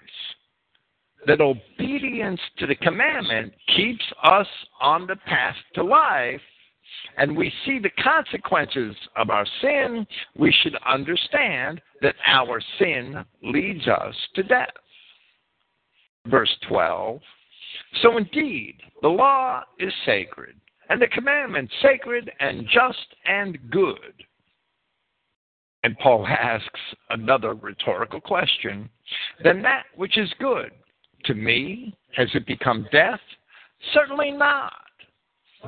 that obedience to the commandment keeps us on the path to life, and we see the consequences of our sin, we should understand that our sin leads us to death. Verse 12 So indeed, the law is sacred, and the commandment sacred and just and good. And Paul *laughs* asks another rhetorical question then that which is good to me, has it become death? Certainly not.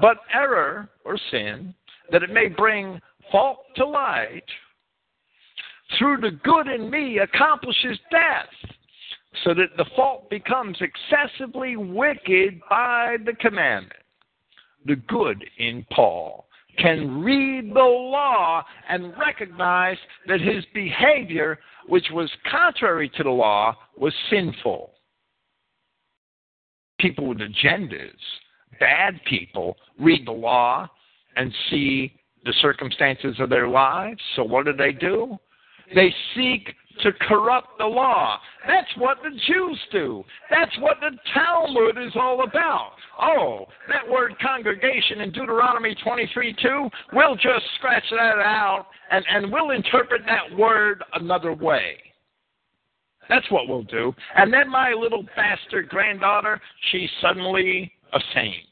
But error or sin, that it may bring fault to light, through the good in me accomplishes death, so that the fault becomes excessively wicked by the commandment. The good in Paul can read the law and recognize that his behavior, which was contrary to the law, was sinful people with agendas, bad people, read the law and see the circumstances of their lives. So what do they do? They seek to corrupt the law. That's what the Jews do. That's what the Talmud is all about. Oh, that word congregation in Deuteronomy 23 2, we'll just scratch that out and, and we'll interpret that word another way. That's what we'll do. And then my little bastard granddaughter, she's suddenly a saint.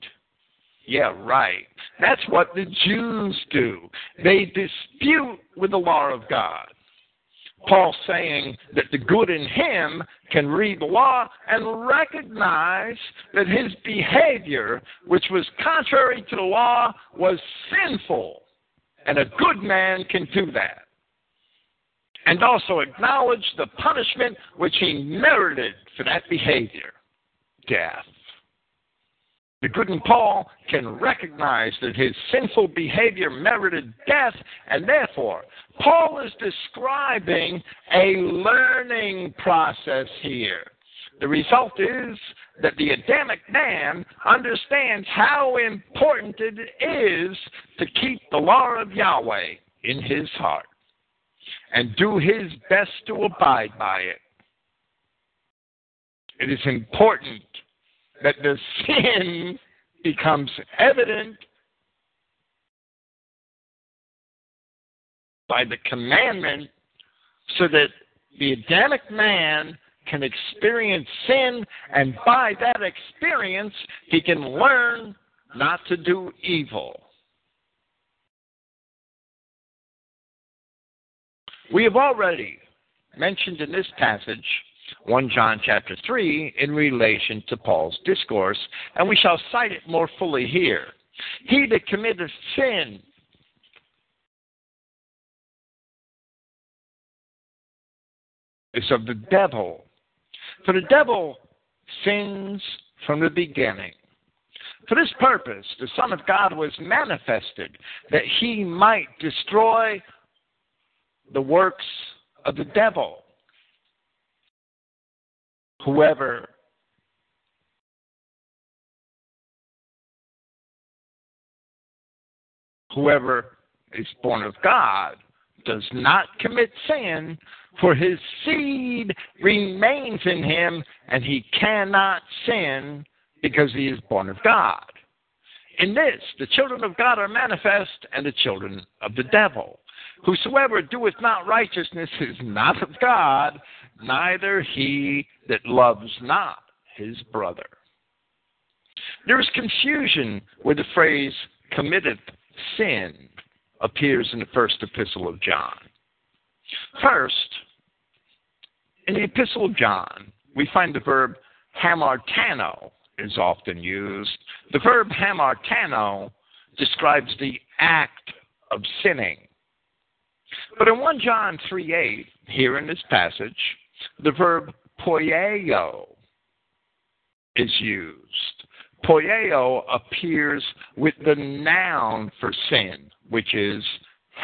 Yeah, right. That's what the Jews do. They dispute with the law of God. Paul saying that the good in him can read the law and recognize that his behavior, which was contrary to the law, was sinful. And a good man can do that. And also acknowledge the punishment which he merited for that behavior death. The good in Paul can recognize that his sinful behavior merited death, and therefore, Paul is describing a learning process here. The result is that the Adamic man understands how important it is to keep the law of Yahweh in his heart and do his best to abide by it. It is important that the sin becomes evident by the commandment so that the Adamic man can experience sin, and by that experience, he can learn not to do evil. We have already mentioned in this passage 1 John chapter 3 in relation to Paul's discourse, and we shall cite it more fully here. He that committeth sin is of the devil. For the devil sins from the beginning. For this purpose, the Son of God was manifested, that he might destroy the works of the devil whoever whoever is born of God does not commit sin, for his seed remains in him, and he cannot sin because he is born of God. In this, the children of God are manifest, and the children of the devil. Whosoever doeth not righteousness is not of God, neither he that loves not his brother. There is confusion where the phrase committeth sin appears in the first epistle of John. First, in the epistle of John, we find the verb hamartano is often used. The verb hamartano describes the act of sinning. But in 1 John 3 8, here in this passage, the verb poieo is used. Poieo appears with the noun for sin, which is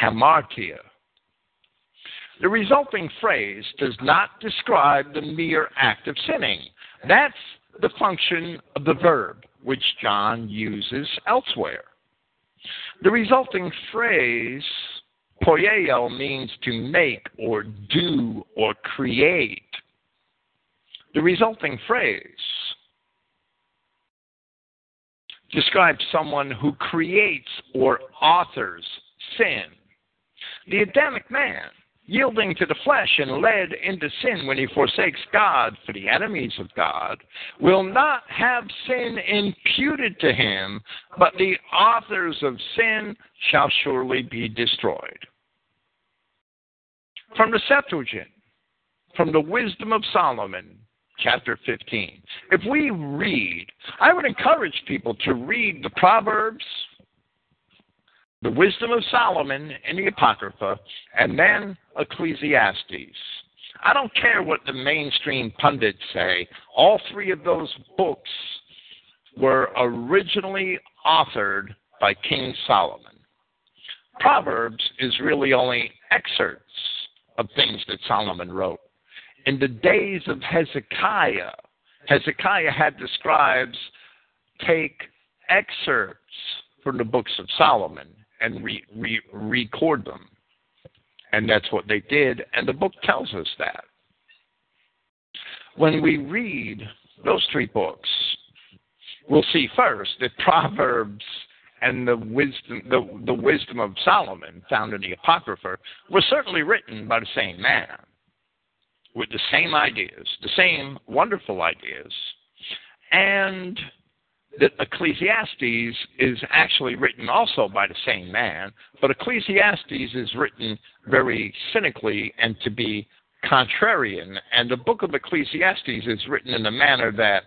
hamartia. The resulting phrase does not describe the mere act of sinning. That's the function of the verb, which John uses elsewhere. The resulting phrase Poieo means to make or do or create. The resulting phrase describes someone who creates or authors sin. The Adamic man, yielding to the flesh and led into sin when he forsakes God for the enemies of God, will not have sin imputed to him, but the authors of sin shall surely be destroyed. From the Septuagint, from the Wisdom of Solomon, chapter 15. If we read, I would encourage people to read the Proverbs, the Wisdom of Solomon in the Apocrypha, and then Ecclesiastes. I don't care what the mainstream pundits say, all three of those books were originally authored by King Solomon. Proverbs is really only excerpts of things that Solomon wrote. In the days of Hezekiah, Hezekiah had the scribes take excerpts from the books of Solomon and re, re, record them. And that's what they did, and the book tells us that. When we read those three books, we'll see first that Proverbs and the wisdom, the, the wisdom of Solomon found in the Apocrypha was certainly written by the same man with the same ideas, the same wonderful ideas, and that Ecclesiastes is actually written also by the same man, but Ecclesiastes is written very cynically and to be contrarian. And the book of Ecclesiastes is written in a manner that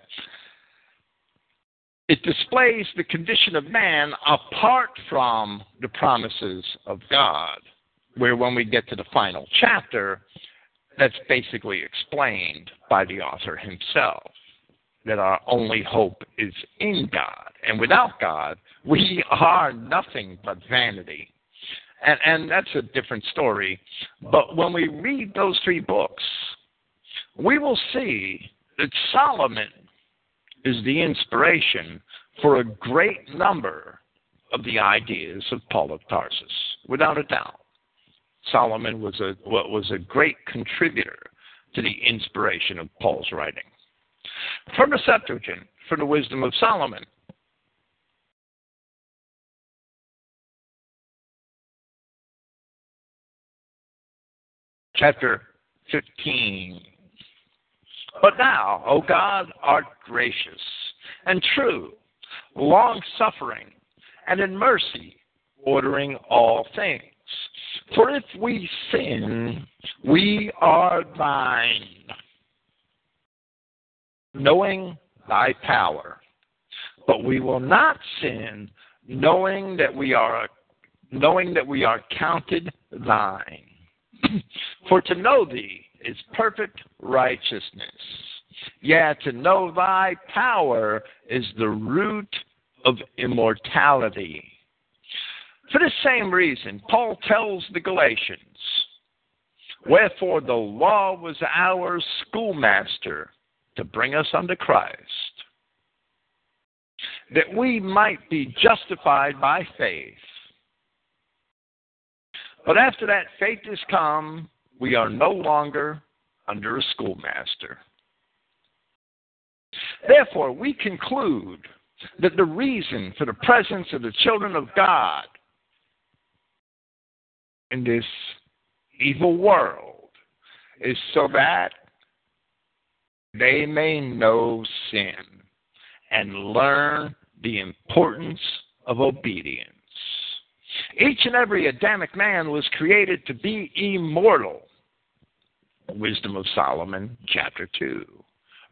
it displays the condition of man apart from the promises of God, where when we get to the final chapter, that's basically explained by the author himself that our only hope is in God. And without God, we are nothing but vanity. And, and that's a different story. But when we read those three books, we will see that Solomon is the inspiration for a great number of the ideas of Paul of Tarsus, without a doubt. Solomon was a, was a great contributor to the inspiration of Paul's writing. From the Septuagint, from the wisdom of Solomon. Chapter 15. But thou, O God, art gracious and true, long suffering, and in mercy, ordering all things. For if we sin, we are thine knowing thy power. But we will not sin, knowing that we are knowing that we are counted thine. *clears throat* For to know thee is perfect righteousness. Yeah, to know thy power is the root of immortality. For the same reason, Paul tells the Galatians, Wherefore the law was our schoolmaster to bring us unto Christ, that we might be justified by faith. But after that faith has come, we are no longer under a schoolmaster. Therefore, we conclude that the reason for the presence of the children of God in this evil world is so that they may know sin and learn the importance of obedience. Each and every Adamic man was created to be immortal. Wisdom of Solomon, chapter 2.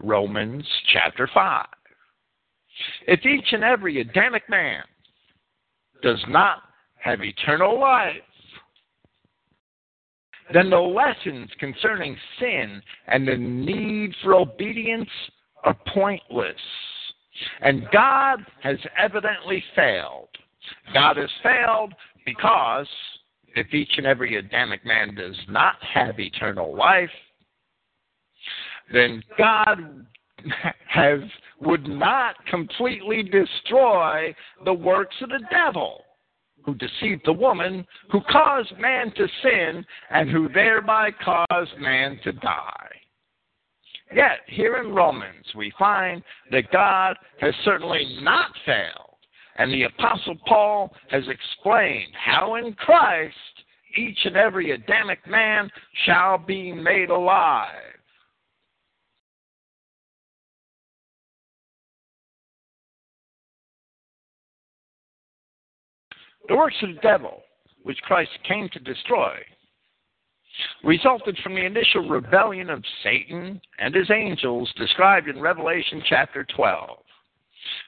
Romans, chapter 5. If each and every Adamic man does not have eternal life, then the lessons concerning sin and the need for obedience are pointless. And God has evidently failed. God has failed because if each and every Adamic man does not have eternal life, then God has would not completely destroy the works of the devil who deceived the woman, who caused man to sin, and who thereby caused man to die. Yet, here in Romans, we find that God has certainly not failed, and the Apostle Paul has explained how in Christ each and every Adamic man shall be made alive. The works of the devil, which Christ came to destroy, resulted from the initial rebellion of Satan and his angels described in Revelation chapter 12.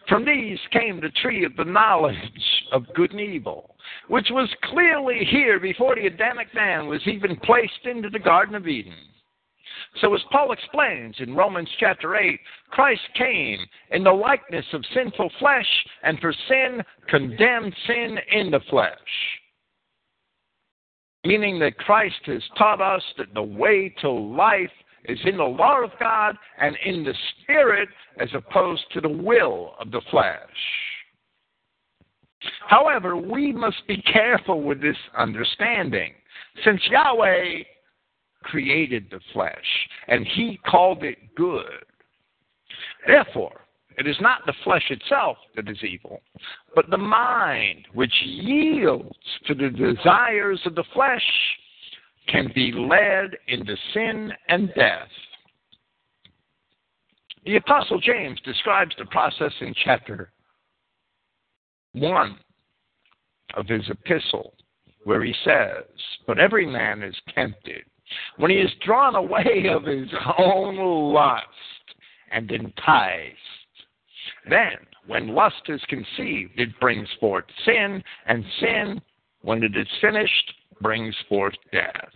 From these came the tree of the knowledge of good and evil, which was clearly here before the Adamic man was even placed into the Garden of Eden. So, as Paul explains in Romans chapter 8, Christ came in the likeness of sinful flesh, and for sin condemned sin in the flesh. Meaning that Christ has taught us that the way to life is in the law of God and in the Spirit as opposed to the will of the flesh. However, we must be careful with this understanding. Since Yahweh created the flesh, and he called it good. Therefore, it is not the flesh itself that is evil, but the mind which yields to the desires of the flesh can be led into sin and death. The Apostle James describes the process in chapter 1 of his epistle, where he says, But every man is tempted when he is drawn away of his own lust and enticed. Then, when lust is conceived, it brings forth sin, and sin, when it is finished, brings forth death.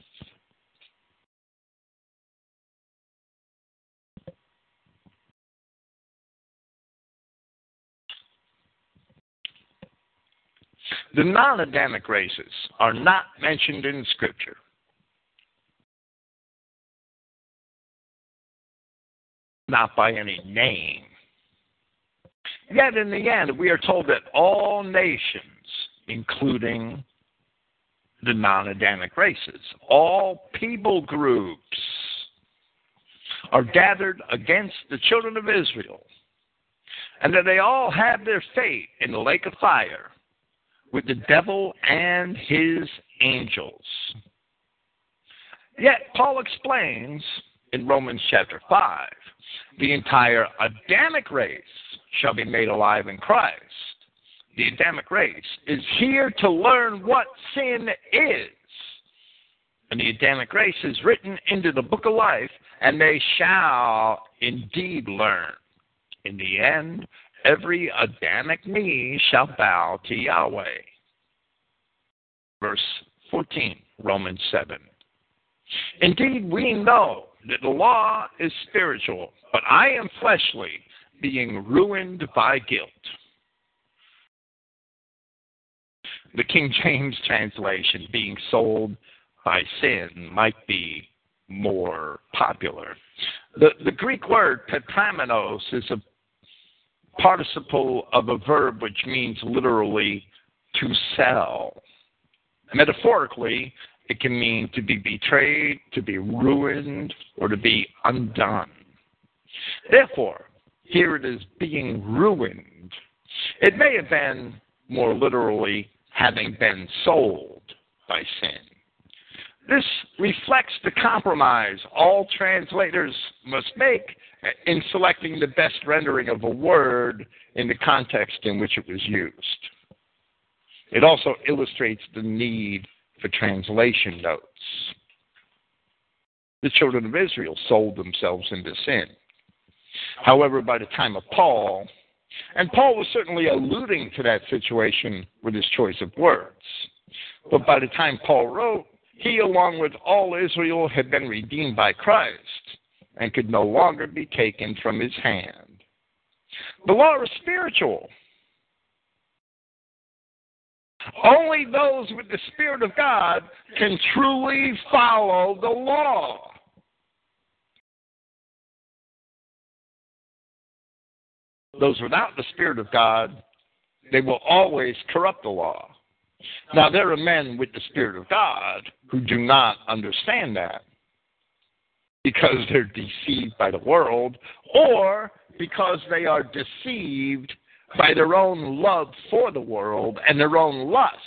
The non Adamic races are not mentioned in Scripture. Not by any name. Yet in the end, we are told that all nations, including the non Adamic races, all people groups, are gathered against the children of Israel, and that they all have their fate in the lake of fire with the devil and his angels. Yet, Paul explains in Romans chapter 5 the entire Adamic race shall be made alive in Christ. The Adamic race is here to learn what sin is. And the Adamic race is written into the book of life, and they shall indeed learn. In the end, every Adamic knee shall bow to Yahweh. Verse 14, Romans 7. Indeed, we know that the law is spiritual, but I am fleshly, being ruined by guilt. The King James translation, being sold by sin, might be more popular. The, the Greek word pepramenos is a participle of a verb which means literally to sell. Metaphorically, it can mean to be betrayed, to be ruined, or to be undone. Therefore, here it is being ruined. It may have been more literally having been sold by sin. This reflects the compromise all translators must make in selecting the best rendering of a word in the context in which it was used. It also illustrates the need for translation notes. The children of Israel sold themselves into sin. However, by the time of Paul, and Paul was certainly alluding to that situation with his choice of words, but by the time Paul wrote, he, along with all Israel, had been redeemed by Christ and could no longer be taken from his hand. The law is spiritual. Only those with the Spirit of God can truly follow the law. Those without the Spirit of God, they will always corrupt the law. Now, there are men with the Spirit of God who do not understand that because they're deceived by the world or because they are deceived by their own love for the world and their own lusts.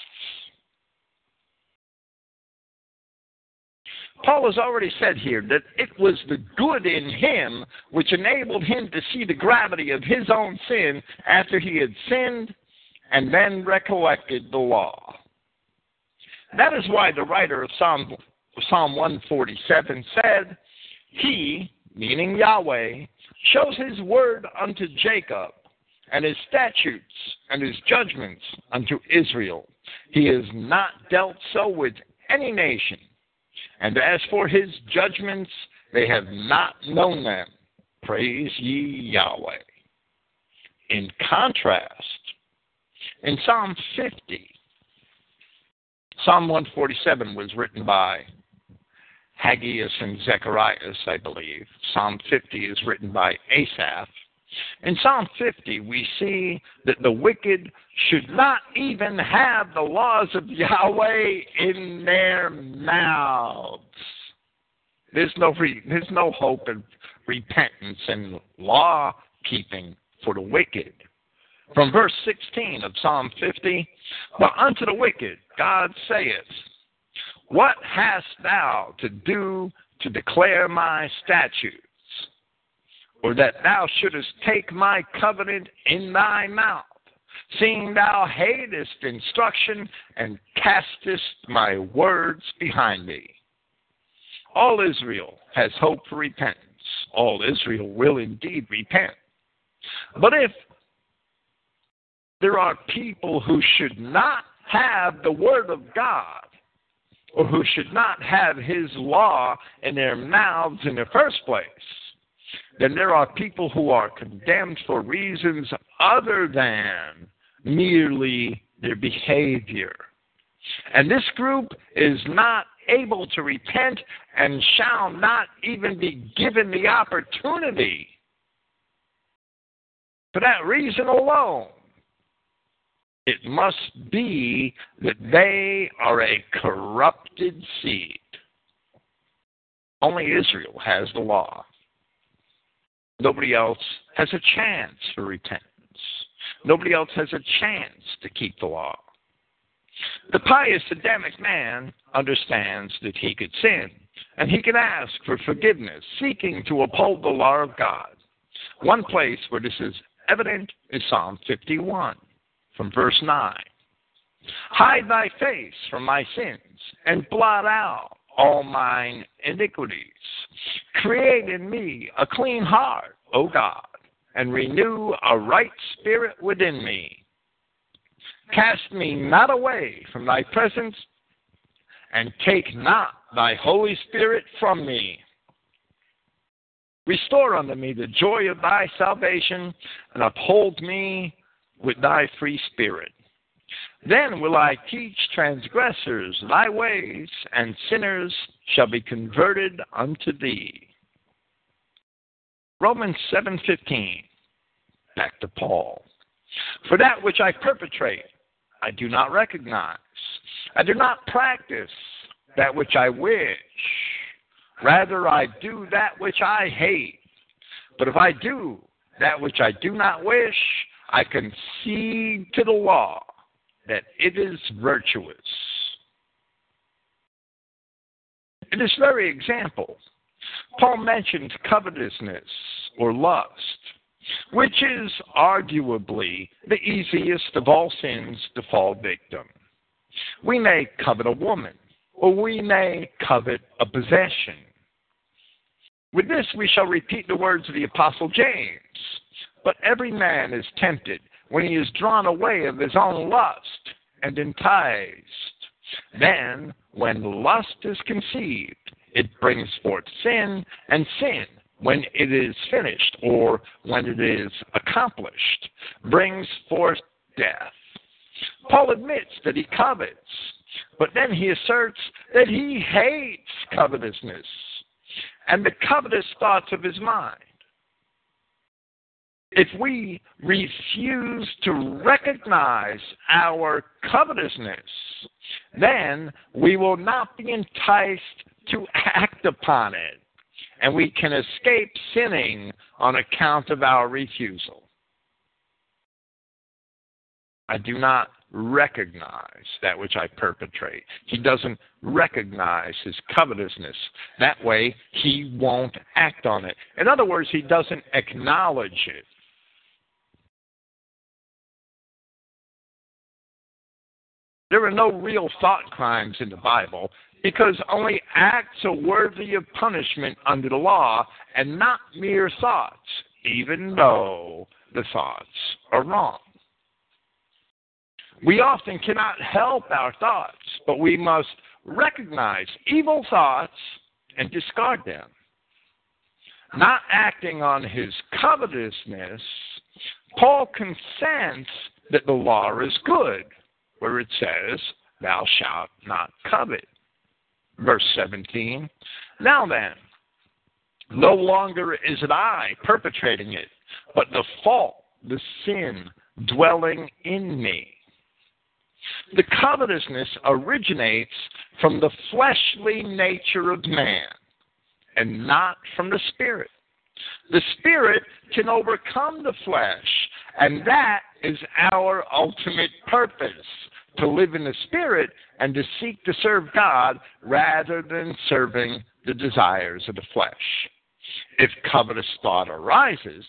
Paul has already said here that it was the good in him which enabled him to see the gravity of his own sin after he had sinned and then recollected the law. That is why the writer of Psalm, Psalm 147 said, He, meaning Yahweh, shows his word unto Jacob and his statutes and his judgments unto Israel. He has not dealt so with any nation. And as for his judgments, they have not known them. Praise ye Yahweh. In contrast, in Psalm 50, Psalm 147 was written by Haggaius and Zechariah, I believe. Psalm 50 is written by Asaph. In Psalm 50, we see that the wicked should not even have the laws of Yahweh in their mouths. There's no, re- there's no hope of repentance and law keeping for the wicked. From verse 16 of Psalm 50, But unto the wicked God saith, What hast thou to do to declare my statutes? or that thou shouldest take my covenant in thy mouth. seeing thou hatest instruction and castest my words behind thee. All Israel has hope for repentance. All Israel will indeed repent. But if there are people who should not have the Word of God, or who should not have His law in their mouths in the first place, then there are people who are condemned for reasons other than merely their behavior. And this group is not able to repent and shall not even be given the opportunity. For that reason alone, it must be that they are a corrupted seed. Only Israel has the law. Nobody else has a chance for repentance. Nobody else has a chance to keep the law. The pious Adamic man understands that he could sin, and he can ask for forgiveness, seeking to uphold the law of God. One place where this is evident is Psalm 51, from verse 9. Hide thy face from my sins, and blot out all mine iniquities. Create in me a clean heart, O God, and renew a right spirit within me. Cast me not away from thy presence, and take not thy Holy Spirit from me. Restore unto me the joy of thy salvation, and uphold me with thy free spirit. Then will I teach transgressors thy ways, and sinners shall be converted unto thee. Romans 7:15. Back to Paul. For that which I perpetrate, I do not recognize. I do not practice that which I wish. Rather, I do that which I hate. But if I do that which I do not wish, I concede to the law that it is virtuous. In this very example, Paul mentions covetousness or lust, which is arguably the easiest of all sins to fall victim. We may covet a woman, or we may covet a possession. With this, we shall repeat the words of the Apostle James. But every man is tempted when he is drawn away of his own lust and enticed. Then, when lust is conceived, it brings forth sin, and sin, when it is finished or when it is accomplished, brings forth death. Paul admits that he covets, but then he asserts that he hates covetousness and the covetous thoughts of his mind if we refuse to recognize our covetousness, then we will not be enticed to act upon it, and we can escape sinning on account of our refusal. I do not recognize that which I perpetrate. He doesn't recognize his covetousness. That way, he won't act on it. In other words, he doesn't acknowledge it. There are no real thought crimes in the Bible because only acts are worthy of punishment under the law and not mere thoughts, even though the thoughts are wrong. We often cannot help our thoughts, but we must recognize evil thoughts and discard them. Not acting on his covetousness, Paul consents that the law is good where it says, Thou shalt not covet. Verse 17. Now then, no longer is it I perpetrating it, but the fault, the sin dwelling in me. The covetousness originates from the fleshly nature of man and not from the spirit. The spirit can overcome the flesh, and that is our ultimate purpose to live in the Spirit and to seek to serve God rather than serving the desires of the flesh. If covetous thought arises,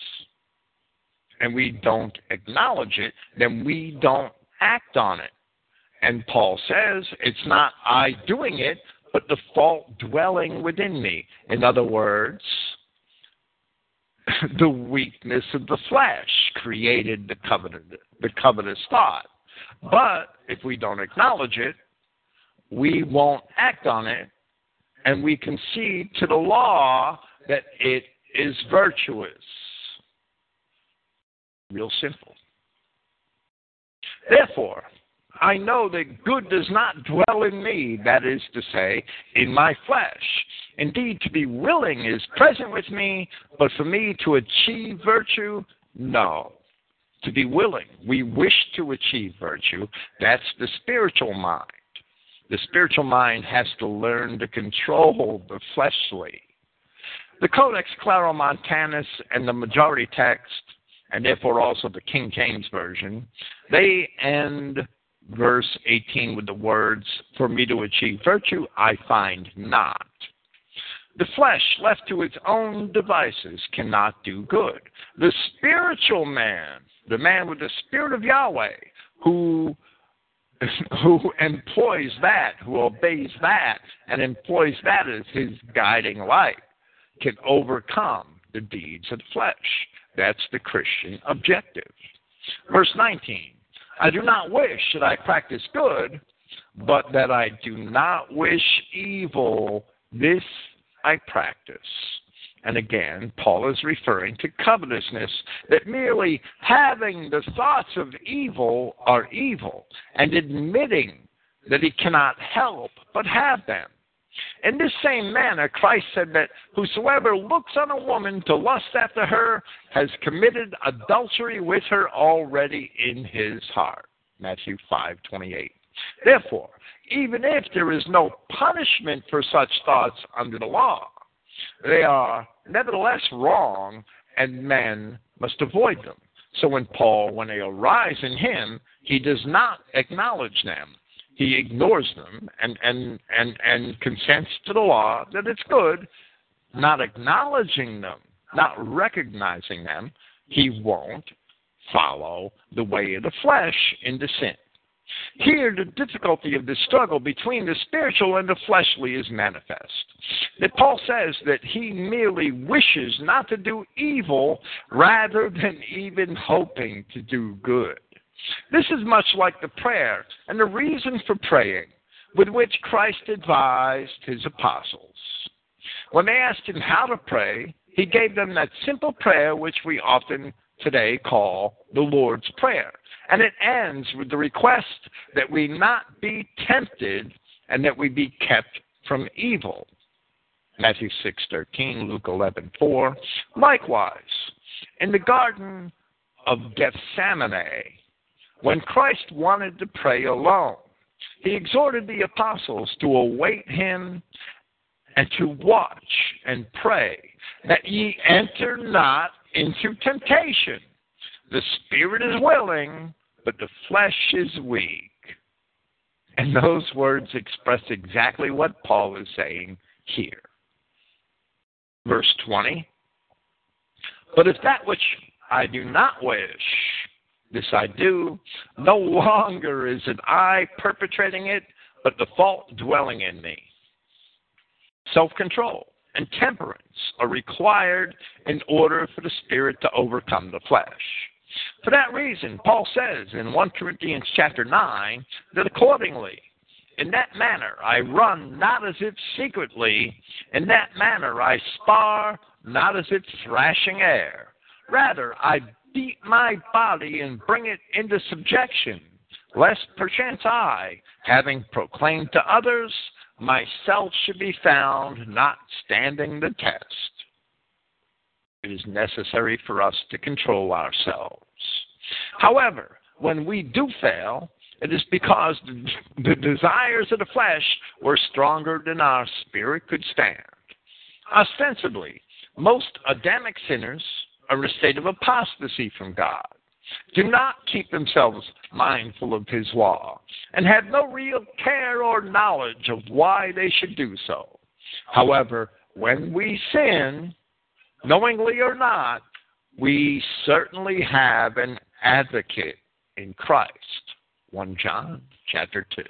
and we don't acknowledge it, then we don't act on it. And Paul says it's not I doing it, but the fault dwelling within me. In other words, *coughs* the weakness of the flesh created the covenant, the covetous thought. But if we don't acknowledge it, we won't act on it, and we concede to the law that it is virtuous. Real simple. Therefore, I know that good does not dwell in me, that is to say, in my flesh. Indeed, to be willing is present with me, but for me to achieve virtue, no. To be willing, we wish to achieve virtue, that's the spiritual mind. The spiritual mind has to learn to control the fleshly. The Codex Claromontanus and the majority text, and therefore also the King James Version, they end verse 18 with the words, For me to achieve virtue, I find not. The flesh, left to its own devices, cannot do good. The spiritual man, the man with the spirit of Yahweh, who *laughs* who employs that, who obeys that, and employs that as his guiding light, can overcome the deeds of the flesh. That's the Christian objective. Verse 19 I do not wish that I practice good, but that I do not wish evil. This I practice. And again, Paul is referring to covetousness, that merely having the thoughts of evil are evil, and admitting that he cannot help but have them. In this same manner, Christ said that whosoever looks on a woman to lust after her has committed adultery with her already in his heart. Matthew 5:28. Therefore, even if there is no punishment for such thoughts under the law, they are nevertheless wrong, and men must avoid them. So when Paul, when they arise in him, he does not acknowledge them. He ignores them and, and, and, and consents to the law that it's good, not acknowledging them, not recognizing them, he won't follow the way of the flesh into sin. Here, the difficulty of the struggle between the spiritual and the fleshly is manifest. That Paul says that he merely wishes not to do evil rather than even hoping to do good. This is much like the prayer and the reason for praying with which Christ advised his apostles. When they asked him how to pray, he gave them that simple prayer which we often today call the Lord's Prayer. And it ends with the request that we not be tempted and that we be kept from evil. Matthew 6:13, Luke 11:4. Likewise, in the garden of Gethsemane, when Christ wanted to pray alone, he exhorted the apostles to await him and to watch and pray that ye enter not into temptation. The spirit is willing, but the flesh is weak. And those words express exactly what Paul is saying here. Verse 20 But if that which I do not wish, this I do, no longer is it I perpetrating it, but the fault dwelling in me. Self control and temperance are required in order for the spirit to overcome the flesh. For that reason, Paul says in 1 Corinthians chapter 9 that accordingly, in that manner I run not as if secretly, in that manner I spar not as if thrashing air. Rather, I beat my body and bring it into subjection, lest perchance I, having proclaimed to others, myself should be found not standing the test. It is necessary for us to control ourselves. However, when we do fail, it is because the, desires of the flesh were stronger than our spirit could stand. Ostensibly, most Adamic sinners are in a state of apostasy from God do not keep themselves mindful of his law, and have no real care or knowledge of why they should do so. However, when we sin, knowingly or not, we certainly have an advocate in Christ. 1 John chapter 2.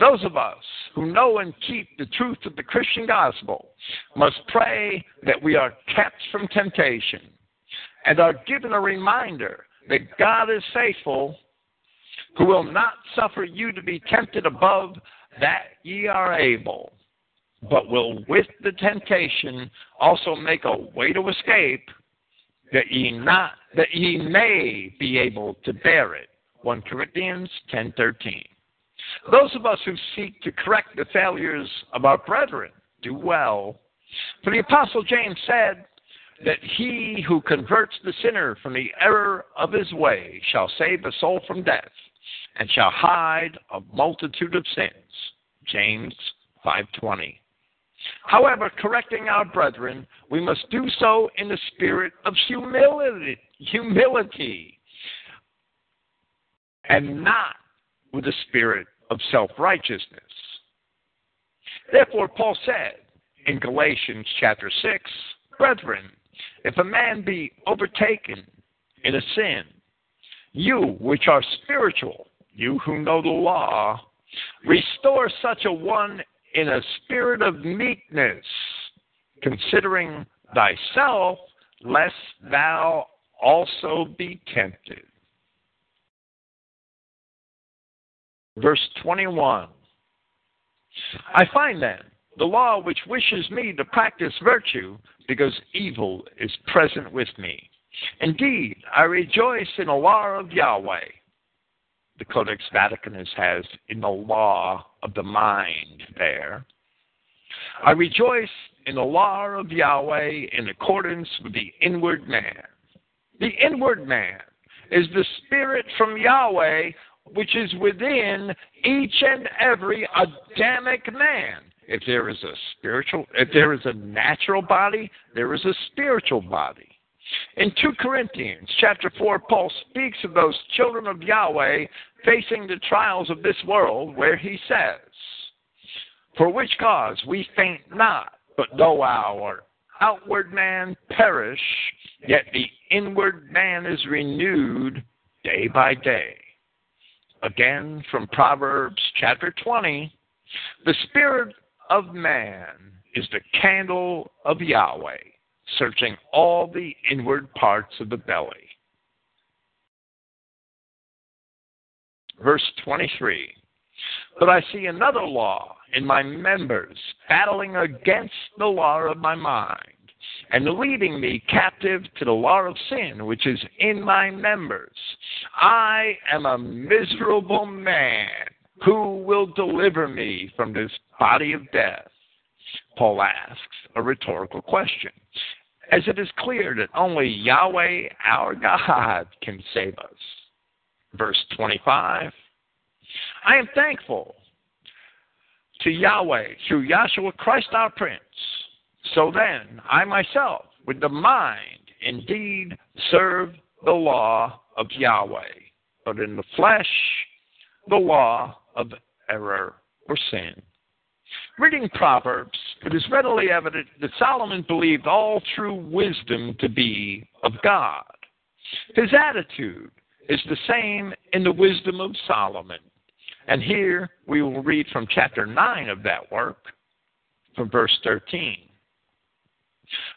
Those of us who know and keep the truth of the Christian gospel must pray that we are kept from temptation and are given a reminder that God is faithful, who will not suffer you to be tempted above that ye are able, but will with the temptation also make a way to escape that ye not that ye may be able to bear it. 1 Corinthians 10:13. Those of us who seek to correct the failures of our brethren do well. For the apostle James said that he who converts the sinner from the error of his way shall save a soul from death and shall hide a multitude of sins. James 5:20. However, correcting our brethren, we must do so in the spirit of humility, humility and not with the spirit of self righteousness. Therefore, Paul said in Galatians chapter 6 Brethren, if a man be overtaken in a sin, you which are spiritual, you who know the law, restore such a one in a spirit of meekness, considering thyself, lest thou also be tempted. Verse 21 I find then the law which wishes me to practice virtue because evil is present with me. Indeed, I rejoice in the law of Yahweh. The Codex Vaticanus has in the law of the mind there. I rejoice in the law of Yahweh in accordance with the inward man. The inward man is the spirit from Yahweh which is within each and every Adamic man. If there is a spiritual, if there is a natural body, there is a spiritual body. In 2 Corinthians chapter 4, Paul speaks of those children of Yahweh facing the trials of this world, where he says, For which cause we faint not, but though our outward man perish, yet the inward man is renewed day by day. Again, from Proverbs chapter 20, the spirit of man is the candle of Yahweh, searching all the inward parts of the belly. Verse 23 But I see another law in my members, battling against the law of my mind and leading me captive to the law of sin which is in my members. I am a miserable man. Who will deliver me from this body of death? Paul asks a rhetorical question, as it is clear that only Yahweh, our God, can save us. Verse 25 I am thankful to Yahweh through Yahshua Christ our Prince so then, I myself, with the mind, indeed serve the law of Yahweh, but in the flesh, the law of error or sin. Reading Proverbs, it is readily evident that Solomon believed all true wisdom to be of God. His attitude is the same in the wisdom of Solomon. And here we will read from chapter 9 of that work, from verse 13.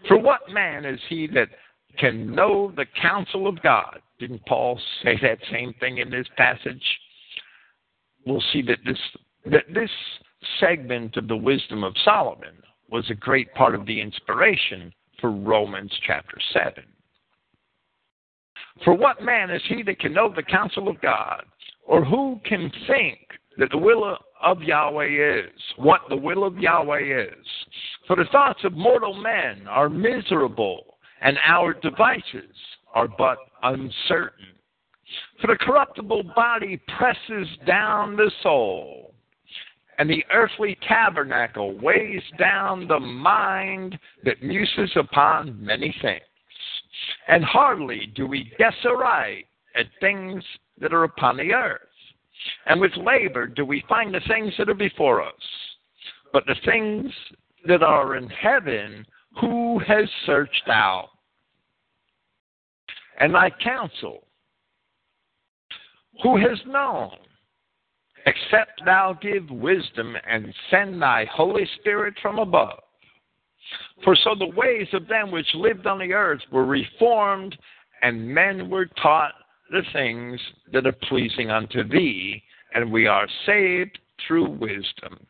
For what man is he that can know the counsel of God? Didn't Paul say that same thing in this passage? We'll see that this that this segment of the wisdom of Solomon was a great part of the inspiration for Romans chapter 7. For what man is he that can know the counsel of God? Or who can think that the will of Yahweh is, what the will of Yahweh is. For the thoughts of mortal men are miserable, and our devices are but uncertain. For the corruptible body presses down the soul, and the earthly tabernacle weighs down the mind that muses upon many things. And hardly do we guess aright at things that are upon the earth. And with labor do we find the things that are before us. But the things that are in heaven, who has searched out? and thy counsel? Who has known? Except thou give wisdom and send thy Holy Spirit from above. For so the ways of them which lived on the earth were reformed, and men were taught the things that are pleasing unto thee, and we are saved through wisdom.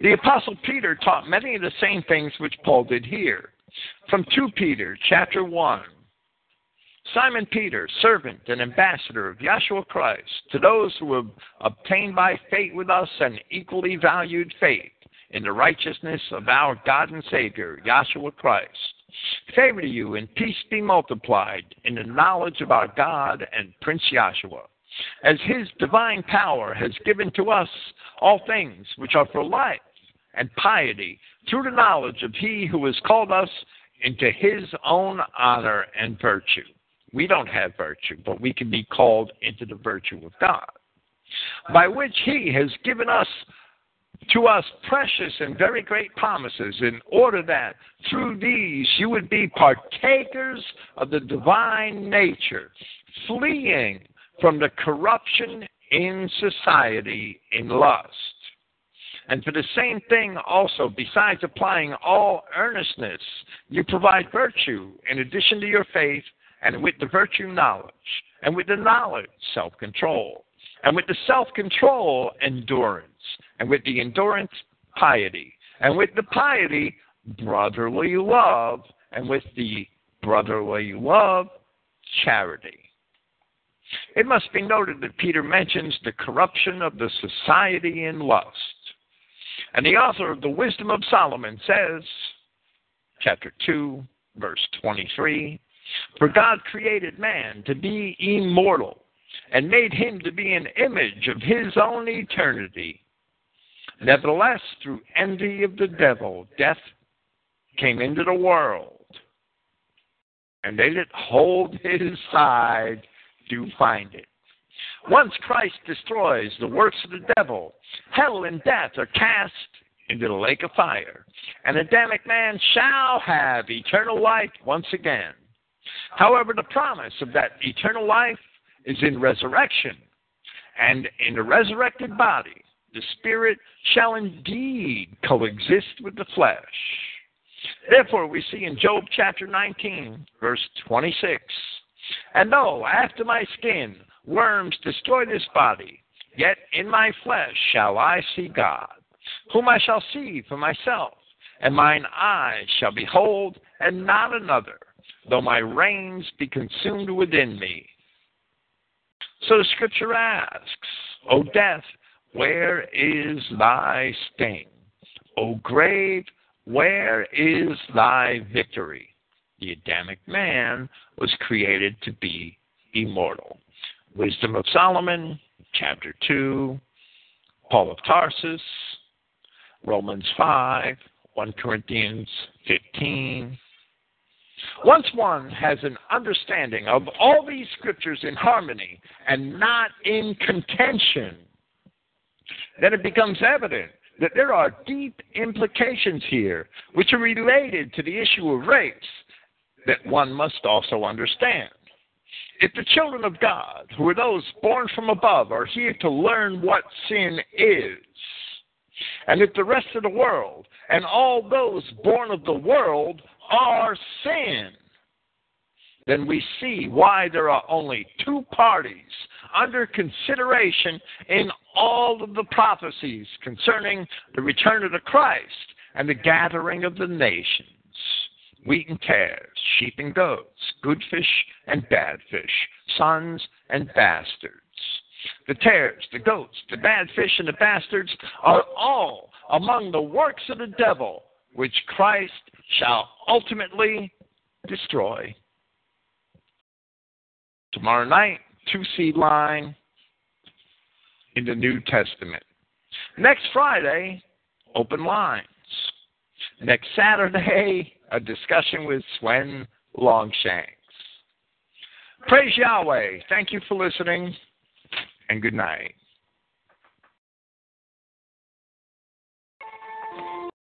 The Apostle Peter taught many of the same things which Paul did here. From 2 Peter chapter 1. Simon Peter, servant and ambassador of Yahshua Christ, to those who have obtained by faith with us an equally valued faith in the righteousness of our God and Savior, Yahshua Christ. Favor to you and peace be multiplied in the knowledge of our God and Prince Yahshua, as his divine power has given to us all things which are for life and piety through the knowledge of he who has called us into his own honor and virtue. We don't have virtue, but we can be called into the virtue of God, by which he has given us to us precious and very great promises, in order that through these you would be partakers of the divine nature, fleeing from the corruption in society in lust. And for the same thing also, besides applying all earnestness, you provide virtue in addition to your faith, and with the virtue, knowledge, and with the knowledge, self control, and with the self control, endurance, and with the endurance, piety, and with the piety, brotherly love, and with the brotherly love, charity. It must be noted that Peter mentions the corruption of the society in lust. And the author of the Wisdom of Solomon says, chapter 2, verse 23, For God created man to be immortal and made him to be an image of his own eternity. Nevertheless, through envy of the devil, death came into the world. And they that hold his side do find it. Once Christ destroys the works of the devil, hell and death are cast into the lake of fire, and Adamic man shall have eternal life once again. However, the promise of that eternal life is in resurrection, and in the resurrected body, the spirit shall indeed coexist with the flesh. Therefore, we see in Job chapter 19, verse 26 And though after my skin worms destroy this body, yet in my flesh shall I see God, whom I shall see for myself, and mine eyes shall behold, and not another, though my reins be consumed within me. So the scripture asks, O death, where is thy sting? O grave, where is thy victory? The Adamic man was created to be immortal. Wisdom of Solomon, chapter 2, Paul of Tarsus, Romans 5, 1 Corinthians 15. Once one has an understanding of all these scriptures in harmony and not in contention, then it becomes evident that there are deep implications here which are related to the issue of race that one must also understand. If the children of God, who are those born from above, are here to learn what sin is, and if the rest of the world and all those born of the world are sin, then we see why there are only two parties under consideration in all of the prophecies concerning the return of the Christ and the gathering of the nations wheat and tares, sheep and goats, good fish and bad fish, sons and bastards. The tares, the goats, the bad fish, and the bastards are all among the works of the devil, which Christ shall ultimately destroy. Tomorrow night, two seed line in the New Testament. Next Friday, open lines. Next Saturday, a discussion with Sven Longshanks. Praise Yahweh. Thank you for listening, and good night.